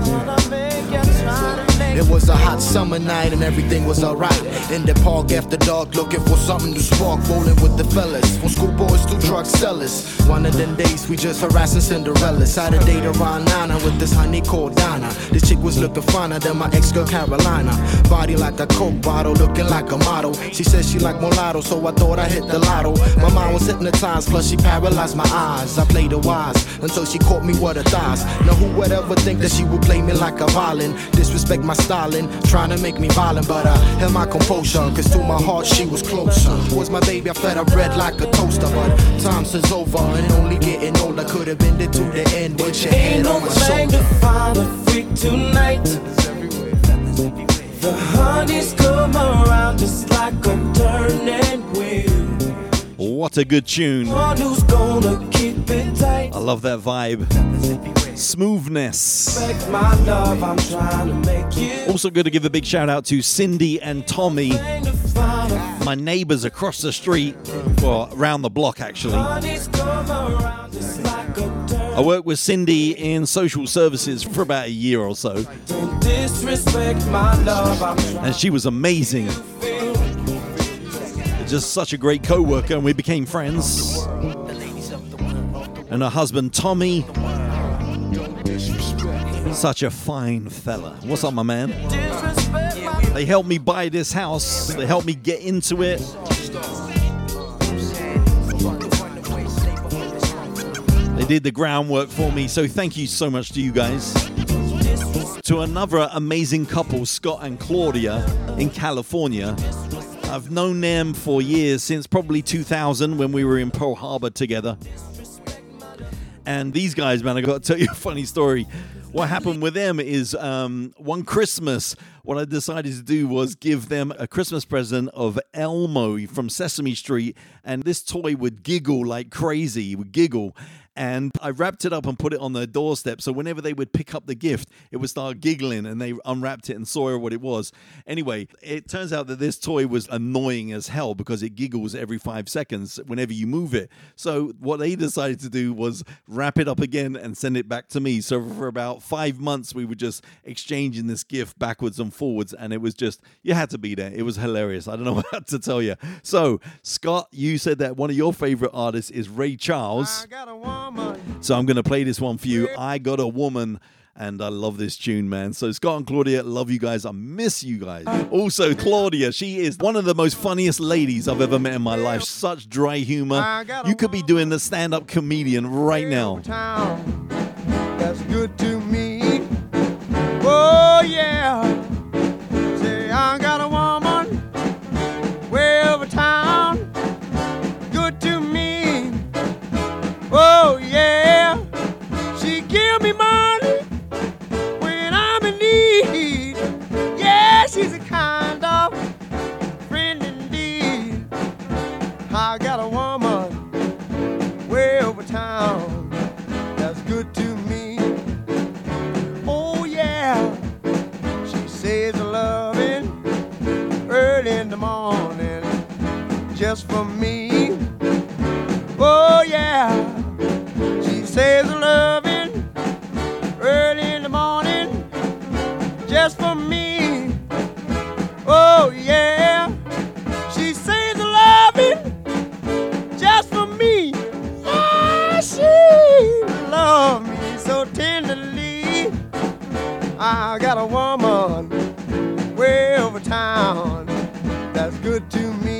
Speaker 14: It was a hot summer night and everything was alright. In the park after dark, looking for something to spark, rolling with the fellas. From schoolboys to drug sellers. One of them days we just harassing Cinderella. Side a date around Nana with this honey called Donna. This chick was looking finer than my ex girl Carolina. Body like a coke bottle, looking like a model. She said she like mulatto, so I thought I hit the lotto. My mind was hypnotized, plus she paralyzed my eyes. I played the wise until she caught me with her thighs. Now who would ever think that she would play me like a violin? Disrespect my styling, trying to make me violent, but I held my composure. Cause to my heart she was closer. Was my baby, I fed her bread like a toaster, but times is over and only getting older. Could have been there to the end with your
Speaker 5: Ain't no
Speaker 14: on my
Speaker 5: thing to
Speaker 14: shoulder.
Speaker 5: find a freak tonight. The honeys come around just like a turning wheel.
Speaker 1: What a good tune.
Speaker 5: One who's gonna keep it tight.
Speaker 1: I love that vibe. Smoothness.
Speaker 5: Respect my love, I'm trying to make you.
Speaker 1: Also, good to give a big shout out to Cindy and Tommy,
Speaker 5: Thing to find a
Speaker 1: my neighbors across the street, well, around the block actually.
Speaker 5: honeys come around just like a turning.
Speaker 1: I worked with Cindy in social services for about a year or so,
Speaker 5: Don't disrespect my love, I'm trying
Speaker 1: and she was amazing. Just such a great co worker, and we became friends. And her husband, Tommy, such a fine fella. What's up, my man? They helped me buy this house, they helped me get into it. They did the groundwork for me, so thank you so much to you guys. To another amazing couple, Scott and Claudia in California. I've known them for years, since probably 2000 when we were in Pearl Harbor together. And these guys, man, I got to tell you a funny story. What happened with them is um, one Christmas, what I decided to do was give them a Christmas present of Elmo from Sesame Street. And this toy would giggle like crazy, would giggle. And I wrapped it up and put it on their doorstep. So whenever they would pick up the gift, it would start giggling and they unwrapped it and saw what it was. Anyway, it turns out that this toy was annoying as hell because it giggles every five seconds whenever you move it. So what they decided to do was wrap it up again and send it back to me. So for about five months, we were just exchanging this gift backwards and forwards. And it was just, you had to be there. It was hilarious. I don't know what to tell you. So, Scott, you said that one of your favorite artists is Ray Charles. So I'm going to play this one for you. I Got a Woman. and I love this tune, man. So Scott and Claudia, love you guys. I miss you guys. Also, Claudia, she is one of the most funniest ladies I've ever met in my life. Such dry humor. You could be doing the stand-up comedian right now.
Speaker 15: that's good to me. Oh yeah. Just for me. Oh yeah, she says loving early in the morning just for me. Oh yeah, she says loving just for me. Yeah, she loves me so tenderly. I got a woman way over town that's good to me.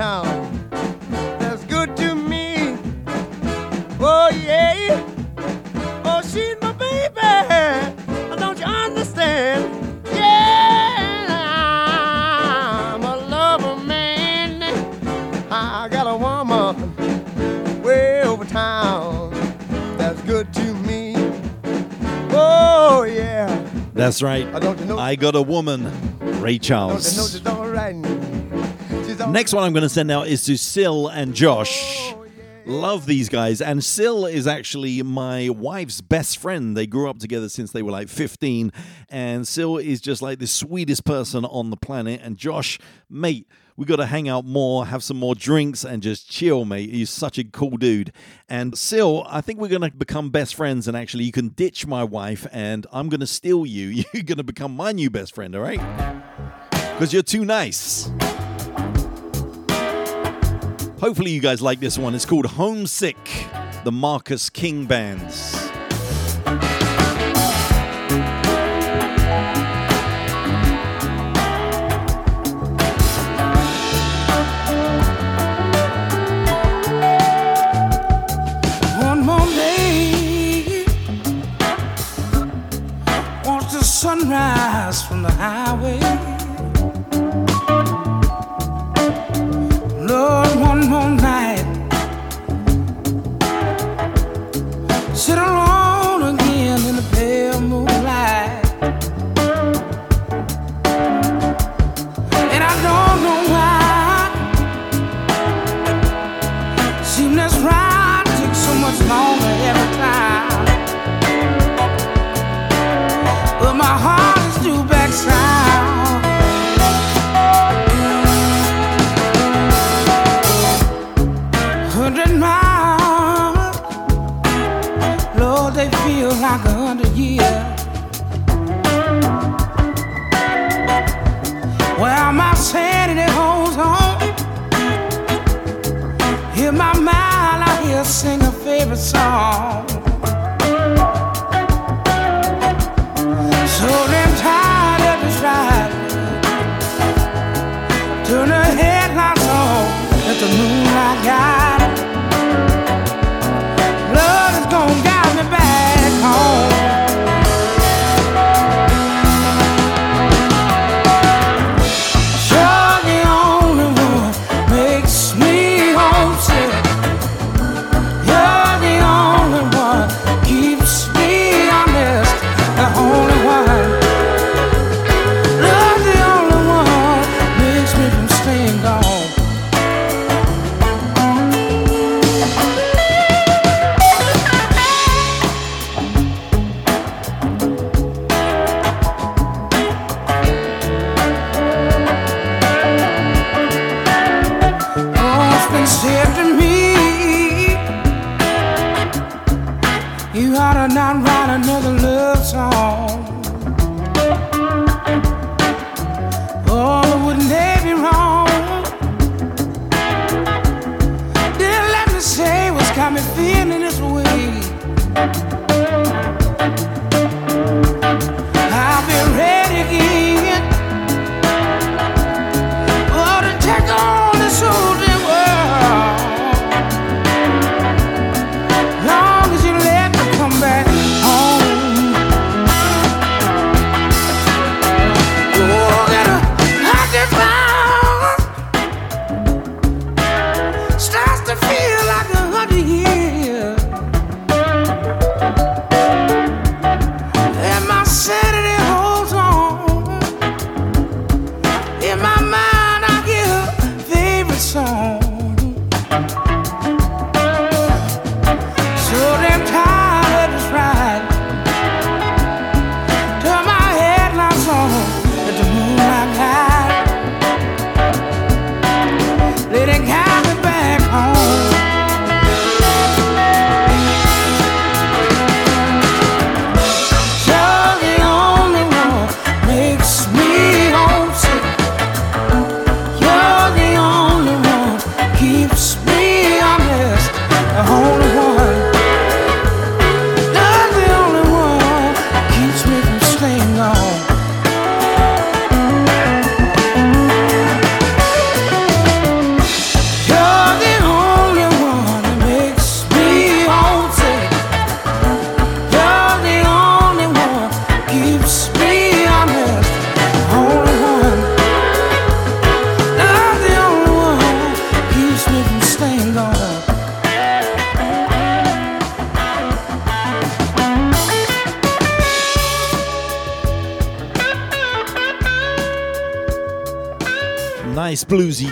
Speaker 15: Town that's good to me. Oh yeah. Oh, she's my baby. Don't you understand? Yeah, I'm a lover man. I got a woman way over town that's good to me. Oh yeah.
Speaker 1: That's right.
Speaker 15: I don't know.
Speaker 1: I got a woman, Ray
Speaker 15: Don't you know
Speaker 1: Charles. Next one I'm going to send out is to Sil and Josh. Love these guys. And Sil is actually my wife's best friend. They grew up together since they were like 15. And Sil is just like the sweetest person on the planet. And Josh, mate, we got to hang out more, have some more drinks, and just chill, mate. He's such a cool dude. And Sil, I think we're going to become best friends. And actually, you can ditch my wife, and I'm going to steal you. You're going to become my new best friend, all right? Because you're too nice. Hopefully, you guys like this one. It's called Homesick, the Marcus King Bands.
Speaker 16: Sunrise from the highway. Song.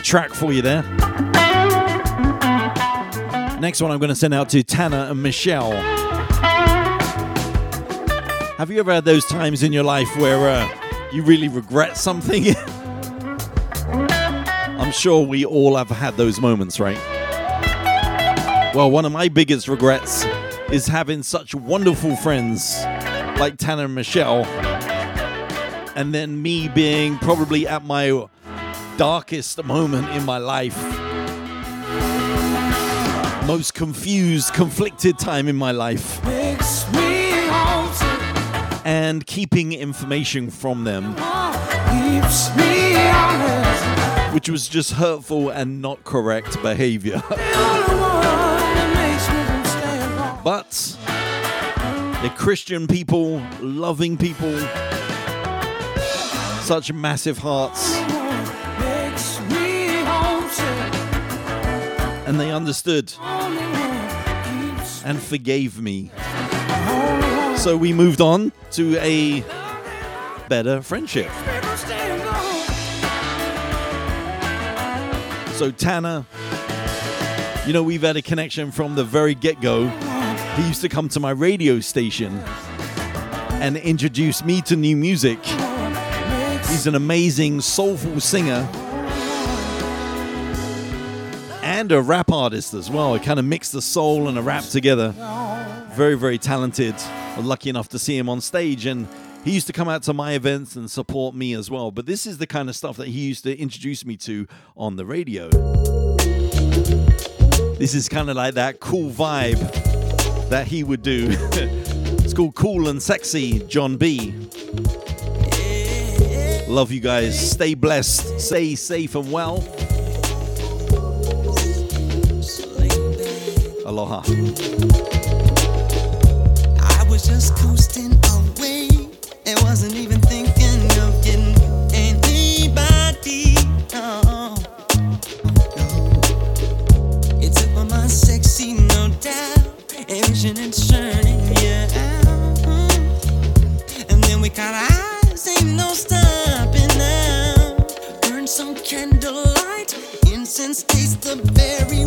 Speaker 1: Track for you there. Next one I'm going to send out to Tanner and Michelle. Have you ever had those times in your life where uh, you really regret something? I'm sure we all have had those moments, right? Well, one of my biggest regrets is having such wonderful friends like Tanner and Michelle, and then me being probably at my darkest moment in my life, most confused, conflicted time in my life,
Speaker 6: Makes me haunted,
Speaker 1: and keeping information from them, which was just hurtful and not correct behavior.
Speaker 6: The only one that makes me from staying wrong.
Speaker 1: But they're Christian people, loving people, such massive hearts, and they understood and forgave me. So we moved on to a better friendship. So Tanner, you know, we've had a connection from the very get go. He used to come to my radio station and introduce me to new music. He's an amazing, soulful singer and a rap artist as well. He kind of mixed the soul and the rap together. Very, very talented. I was lucky enough to see him on stage, and he used to come out to my events and support me as well. But this is the kind of stuff that he used to introduce me to on the radio. This is kind of like that cool vibe that he would do. it's called Cool and Sexy, John B. Love you guys. Stay blessed. Stay safe and well. Aloha.
Speaker 17: I was just coasting away and wasn't even thinking of getting anybody. No, no. Took my sexy, no doubt, vision and churning. And then we caught eyes, ain't no stopping now. Burn some candlelight, incense the very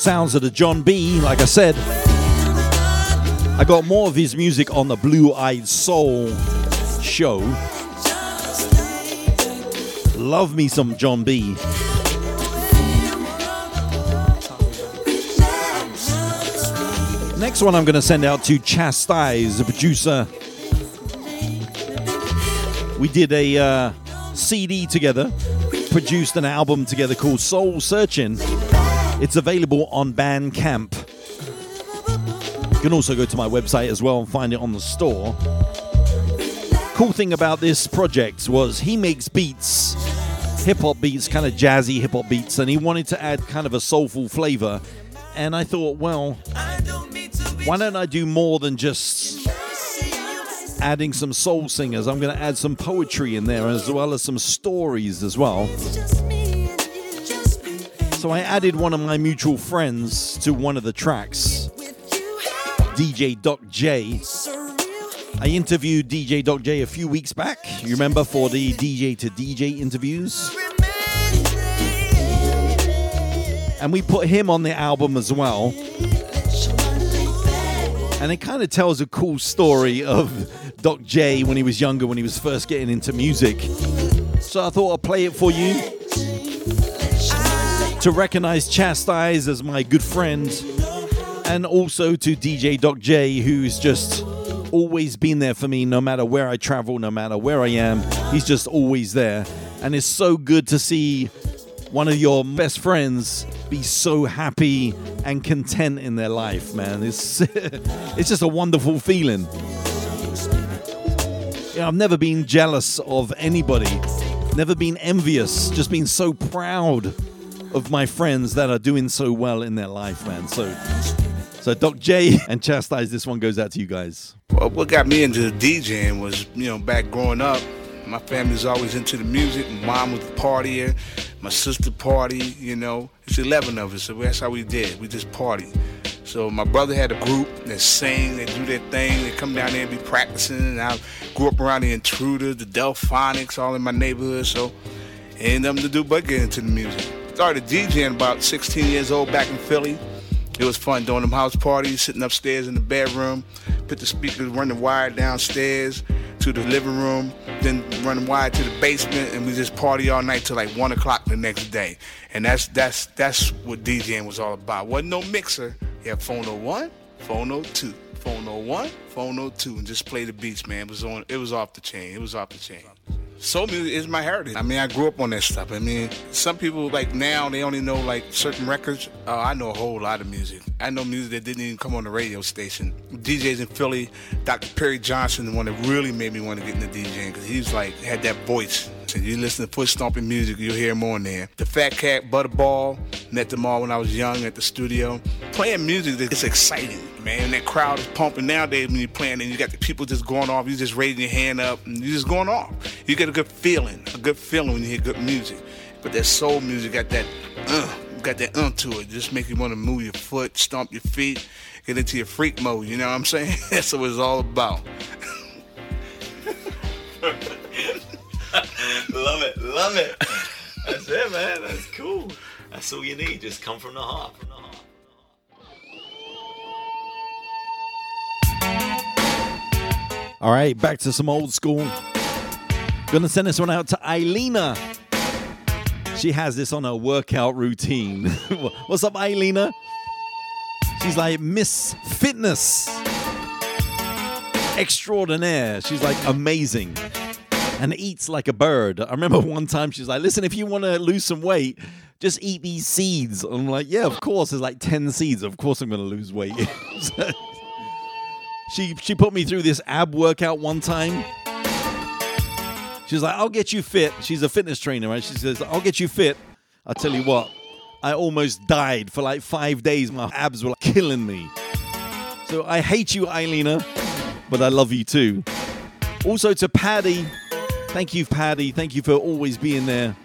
Speaker 1: Sounds of the John B, like I said. I got more of his music on the Blue Eyed Soul show. Love me some John B. Next one I'm going to send out to Chastise, the producer. We did a uh, CD together, produced an album together called Soul Searching. It's available on Bandcamp. You can also go to my website as well and find it on the store. Cool thing about this project was he makes beats, hip hop beats, kind of jazzy hip hop beats, and he wanted to add kind of a soulful flavor. And I thought, well, why don't I do more than just adding some soul singers? I'm going to add some poetry in there as well as some stories as well. So I added one of my mutual friends to one of the tracks, DJ Doc J. I interviewed DJ Doc J a few weeks back. You remember for the DJ to DJ interviews? And we put him on the album as well. And it kind of tells a cool story of Doc J when he was younger, when he was first getting into music. So I thought I'd play it for you to recognize Chastise as my good friend, and also to DJ Doc J, who's just always been there for me no matter where I travel, no matter where I am. He's just always there. And it's so good to see one of your best friends be so happy and content in their life, man. It's it's just a wonderful feeling. Yeah, I've never been jealous of anybody, never been envious, just been so proud of my friends that are doing so well in their life, man. So so Doc J and Chastise, this one goes out to you guys.
Speaker 18: Well, what got me into DJing was, you know, back growing up, my family's always into the music. My mom was a partier, my sister party, you know. It's 11 of us, so that's how we did. We just party. So my brother had a group that sang, they do their thing, they come down there and be practicing. And I grew up around the Intruders, the Delfonics, all in my neighborhood. So ain't nothing to do but get into the music. Started DJing about 16 years old back in Philly. It was fun doing them house parties, sitting upstairs in the bedroom, put the speakers, run the wire downstairs to the living room, then run the wire to the basement, and we just party all night till like one o'clock the next day. And that's that's that's what DJing was all about. Wasn't no mixer. You had phone 01, phone 02, phone 01, phone 02, and just play the beats, man. It was on. It was off the chain. It was off the chain. Soul music is my heritage. I mean, I grew up on that stuff. I mean, some people like now they only know like certain records. Uh, I know a whole lot of music. I know music that didn't even come on the radio station. DJs in Philly, Dr. Perry Johnson, the one that really made me want to get into DJing because he's like had that voice. And you listen to foot stomping music, you'll hear on there. The Fat Cat, Butterball, met them all when I was young at the studio. Playing music, it's exciting, man. And that crowd is pumping nowadays when you're playing and you got the people just going off. You just raising your hand up and you're just going off. You get a good feeling, a good feeling when you hear good music. But that soul music got that, uh, got that uh to it. Just make you want to move your foot, stomp your feet, get into your freak mode. You know what I'm saying? That's what it's all about.
Speaker 19: love it, love it. That's it, man. That's cool. That's all you need. Just come from the heart. From the heart.
Speaker 1: All right, back to some old school. Gonna send this one out to Eilina. She has this on her workout routine. What's up, Eilina? She's like Miss Fitness extraordinaire. She's like amazing and eats like a bird. I remember one time she's like, listen, if you want to lose some weight, just eat these seeds. I'm like, yeah, of course. There's like 10 seeds. Of course I'm going to lose weight. she, she put me through this ab workout one time. She's like, I'll get you fit. She's a fitness trainer, right? She says, I'll get you fit. I'll tell you what, I almost died for like five days. My abs were like killing me. So I hate you, Eilina, but I love you too. Also to Paddy, thank you, Paddy. Thank you for always being there.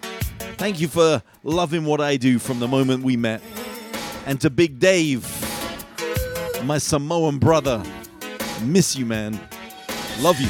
Speaker 1: Thank you for loving what I do from the moment we met. And to Big Dave, my Samoan brother, miss you, man. Love you.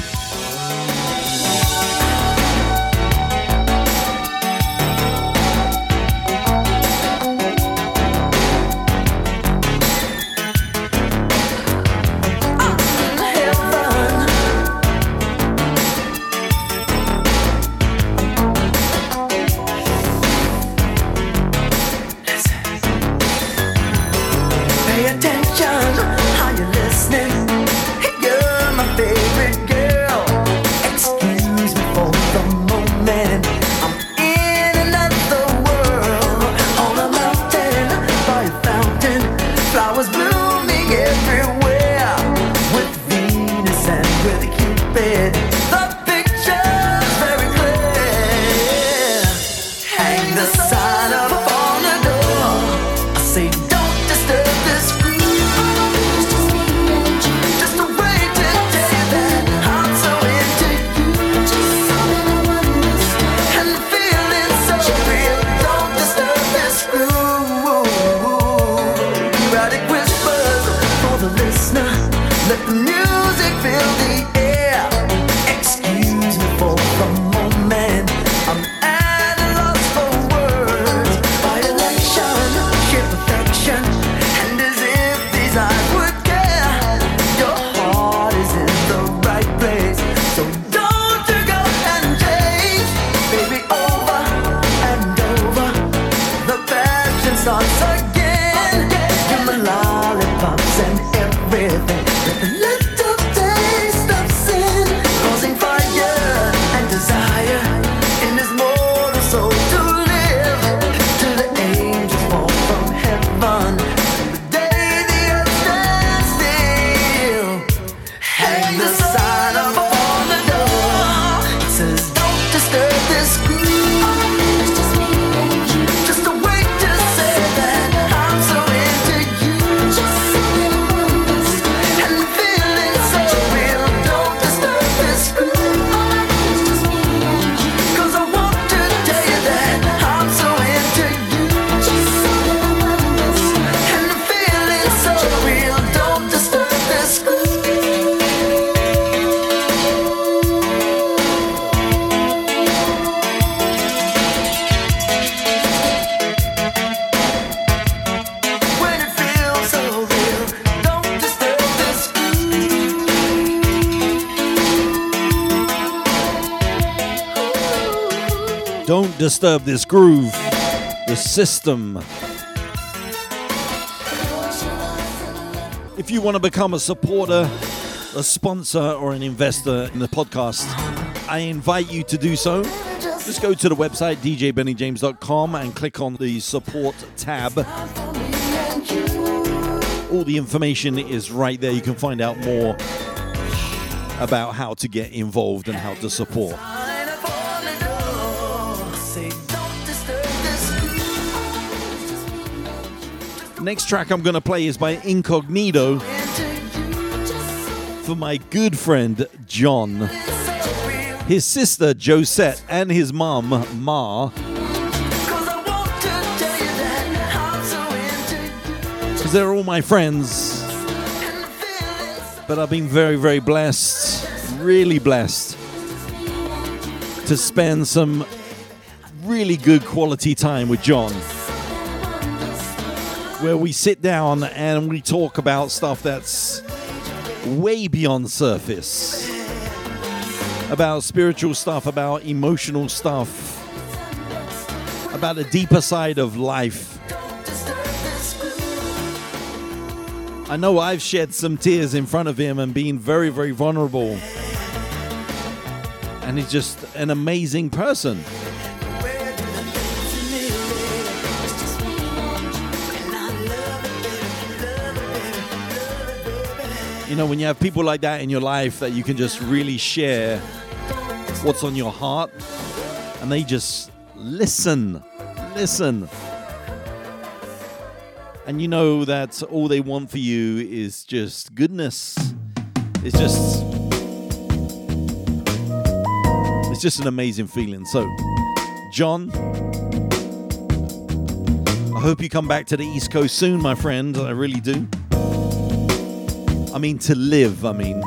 Speaker 7: Disturb this groove. The
Speaker 1: system. If you want to become a supporter, a sponsor, or an investor in the podcast, I invite you to do so. Just go to the website djbennyjames.com and click on the support tab. All the information is right there. You can find out more about how to get involved and how to support. Next track I'm going to play is by Incognito for my good friend John. His sister Josette and his mum Ma. Because they're all my friends. But I've been very, very blessed, really blessed to spend some really good quality time with John where we sit down and we talk about stuff that's way beyond surface. About spiritual stuff, about emotional stuff, about the deeper side of life. I know I've shed some tears in front of him and been very, very vulnerable. And he's just an amazing person. You know, when you have people like that in your life that you can just really share what's on your heart and they just listen, listen. And you know that all they want for you is just goodness. It's just it's just an amazing feeling. So, John, I hope you come back to the East Coast soon, my friend. I really do. I mean, to live, I mean,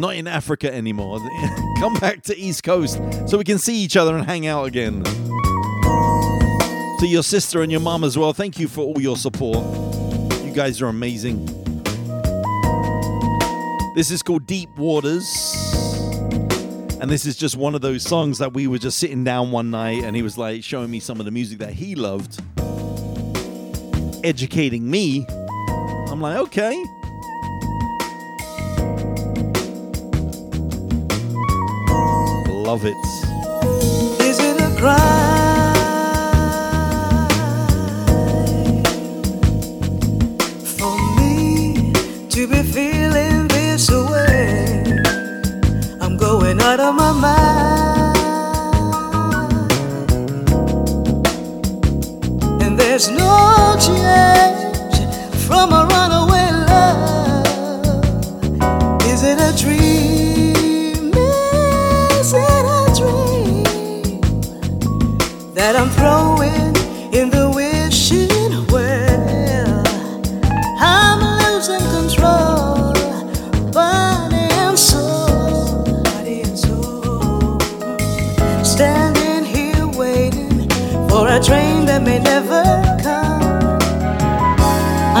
Speaker 1: not in Africa anymore. come back to East Coast so we can see each other and hang out again. To your sister and your mom as well, thank you for all your support. You guys are amazing. This is called Deep Waters. And this is just one of those songs that we were just sitting down one night and he was like showing me some of the music that he loved, educating me. I'm like, okay. Love it.
Speaker 7: Is it a crime for me to be feeling this way? I'm going out of my mind. And there's no change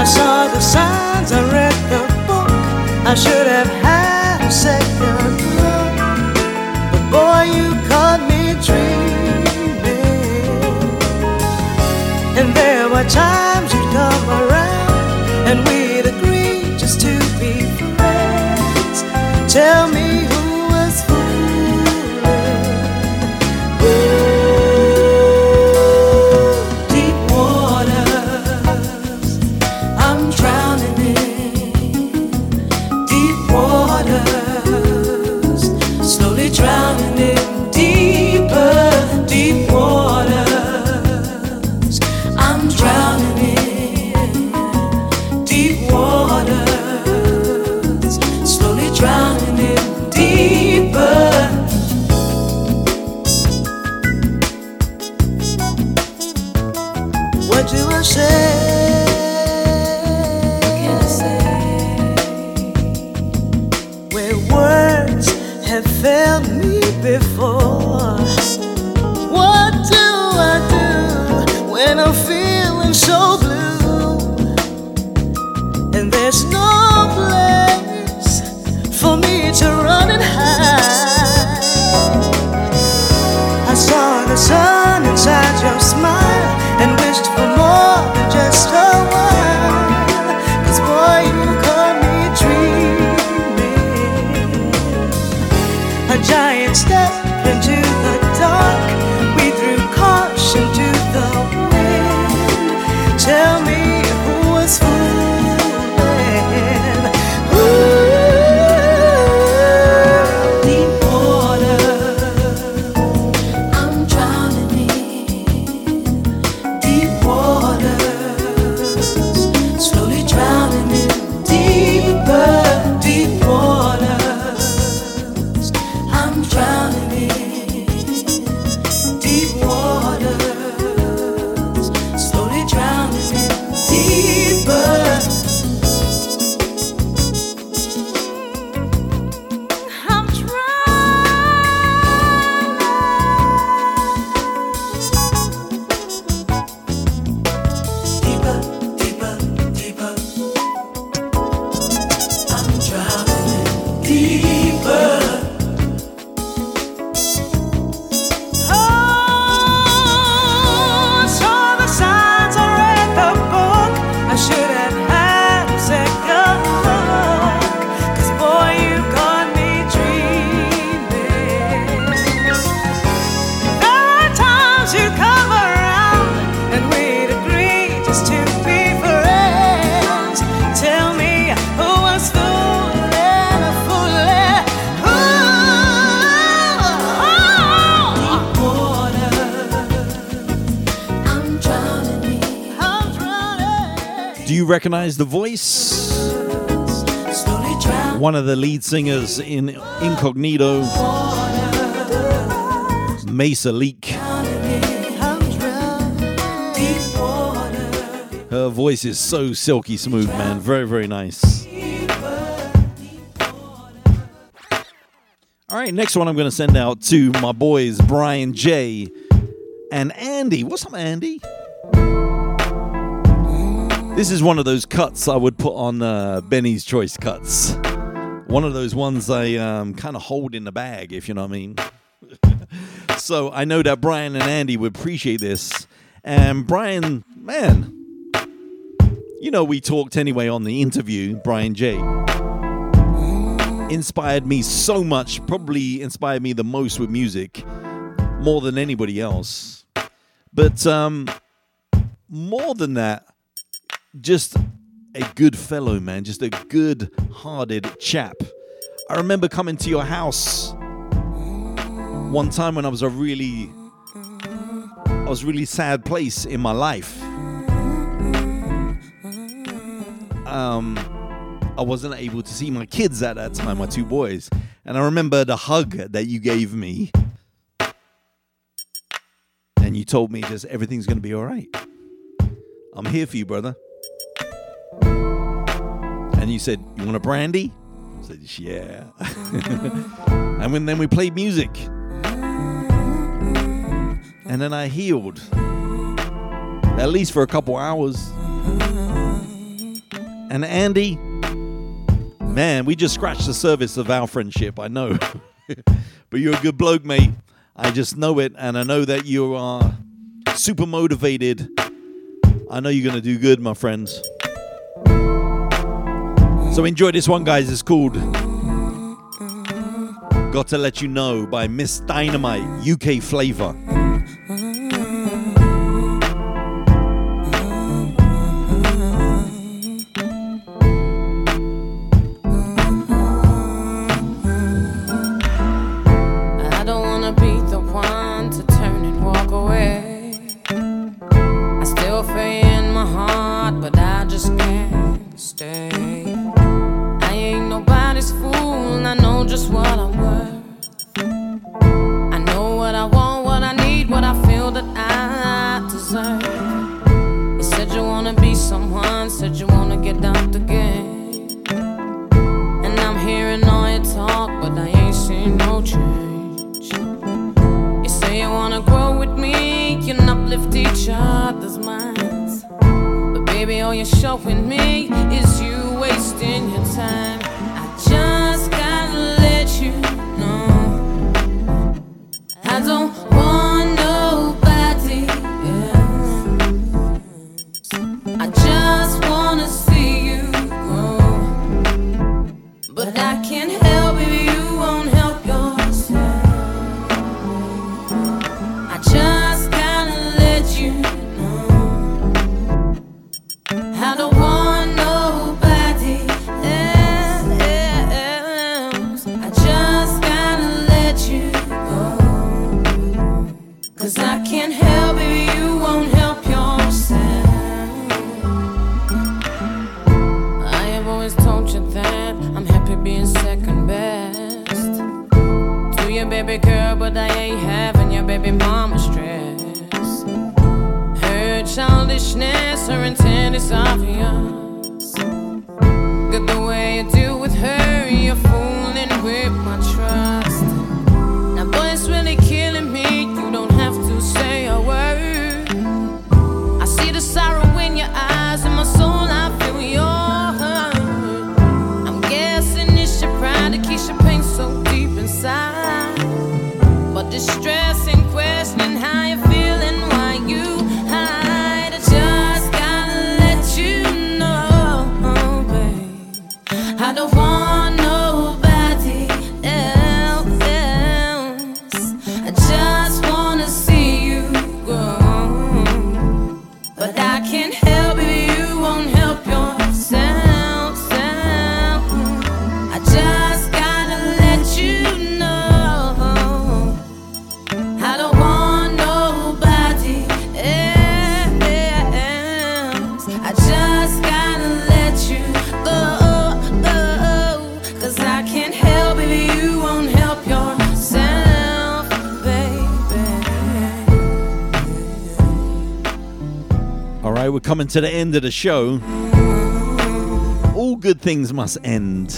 Speaker 7: saw the signs, I read the book. I should have had a second look, but boy, you caught me dreaming. And there were times failed me before. What do I do when I'm feeling so blue? And there's no place for me to run and hide. The
Speaker 1: voice? One of the lead singers in Incognito, Maysa Leak. Her voice is so silky smooth, man. Very, very nice. All right, next one I'm going to send out to my boys, Brian J. and Andy. What's up, Andy? This is one of those cuts I would put on uh, Benny's Choice cuts. One of those ones I um, kind of hold in the bag, if you know what I mean. so I know that Brian and Andy would appreciate this. And Brian, man, you know, we talked anyway on the interview, Brian J. Inspired me so much, probably inspired me the most with music, more than anybody else. But um, more than that, just a good fellow, man, just a good hearted chap. I remember coming to your house
Speaker 20: one time when I was a really, I was really sad place in my life. Um, I wasn't able to see my kids at that time, my two boys, and I remember the hug that you gave me, and you told me just everything's gonna be all right. I'm here for you, brother. And you said, "You want a brandy?" I said, "Yeah." and when then we played music, and then I healed, at least for a couple hours. And Andy, man, we just scratched the surface of our friendship. I know, but you're a good bloke, mate. I just know it, and I know that you are super motivated. I know you're gonna do good, my friends. So enjoy this one, guys. It's called Got to Let You Know by Ms. Dynamite, UK flavor. Coming to the end of the show. All good things must end.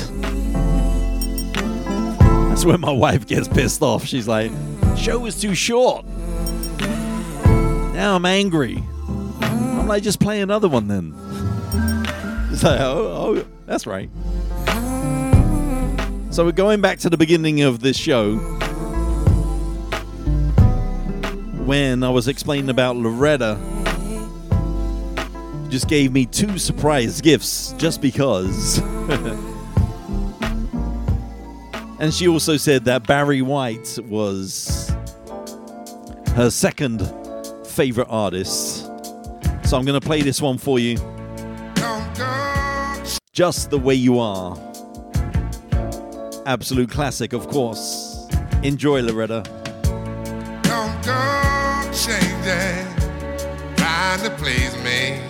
Speaker 20: That's when my wife gets pissed off. She's like, show was too short. Now I'm angry. I'm like, just play another one then. It's like, oh, oh, that's right. So we're going back to the beginning of this show when I was explaining about Loretta just gave me two surprise gifts just because. and she also said that Barry White was her second favorite artist. So I'm going to play this one for you. Just the way you are. Absolute classic, of course. Enjoy, Loretta.
Speaker 21: go changing, trying to please me.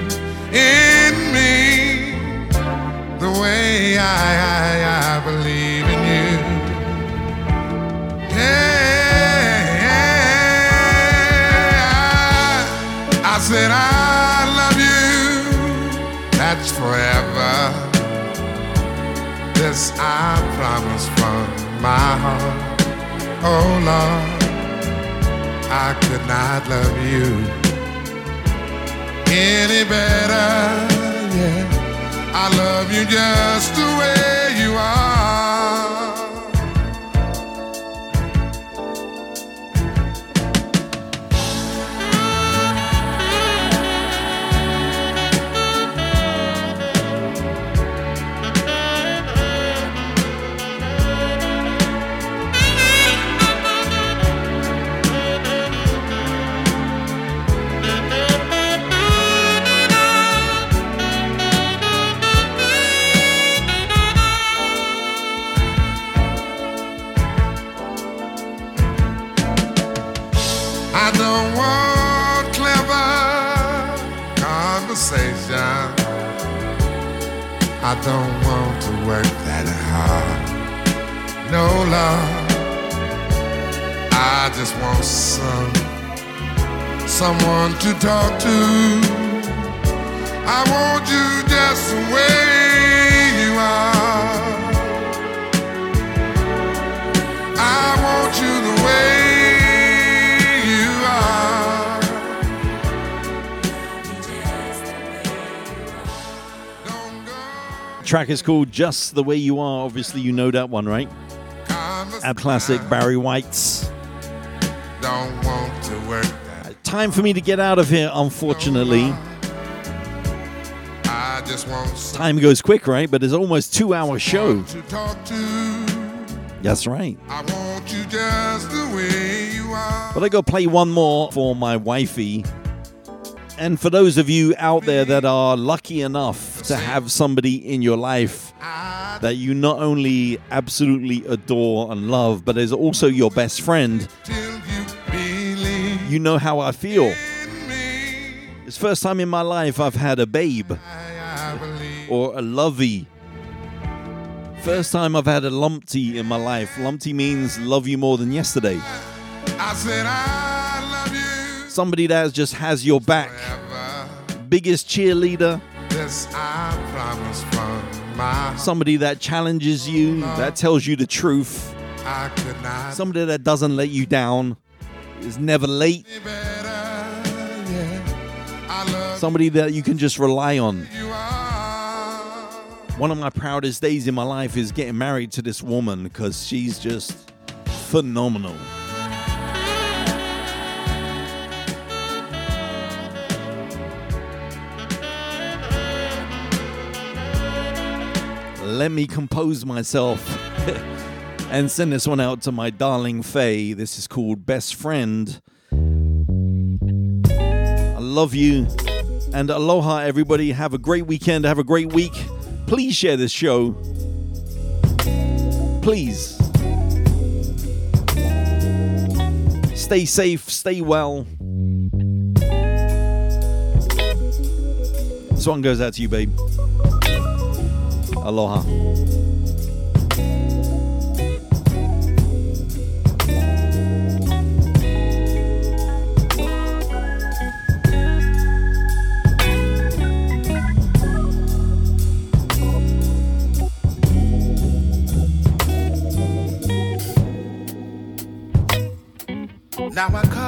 Speaker 21: in me the way I, I, I believe in you? Yeah, I, I said I love you. That's forever. This I promise from my heart. Oh Lord. I could not love you any better. Yeah, I love you just the way you are.
Speaker 1: Track is called Just the Way You Are. Obviously, you know that one, right? Our classic Barry White's.
Speaker 21: Don't want to work that.
Speaker 1: Uh, time for me to get out of here, unfortunately.
Speaker 21: I just want
Speaker 1: Time goes quick, right? But it's almost two hour show.
Speaker 21: to talk to.
Speaker 1: That's right.
Speaker 21: I want you just the way you are.
Speaker 1: But I go play one more for my wifey. And for those of you out there that are lucky enough to have somebody in your life that you not only absolutely adore and love, but is also your best friend, you know how I feel. It's first time in my life I've had a babe or a lovey. First time I've had a lumpty in my life. Lumpty means love you more than yesterday.
Speaker 21: I said I.
Speaker 1: Somebody that just has your back. Biggest cheerleader.
Speaker 21: This I promise from my
Speaker 1: Somebody that challenges you, that tells you the truth.
Speaker 21: I could not.
Speaker 1: Somebody that doesn't let you down is never late. Somebody that you can just rely on. One of my proudest days in my life is getting married to this woman because she's just phenomenal. Let me compose myself and send this one out to my darling Faye. This is called Best Friend. I love you. And aloha, everybody. Have a great weekend. Have a great week. Please share this show. Please. Stay safe. Stay well. This one goes out to you, babe. Aloha.
Speaker 10: Now I call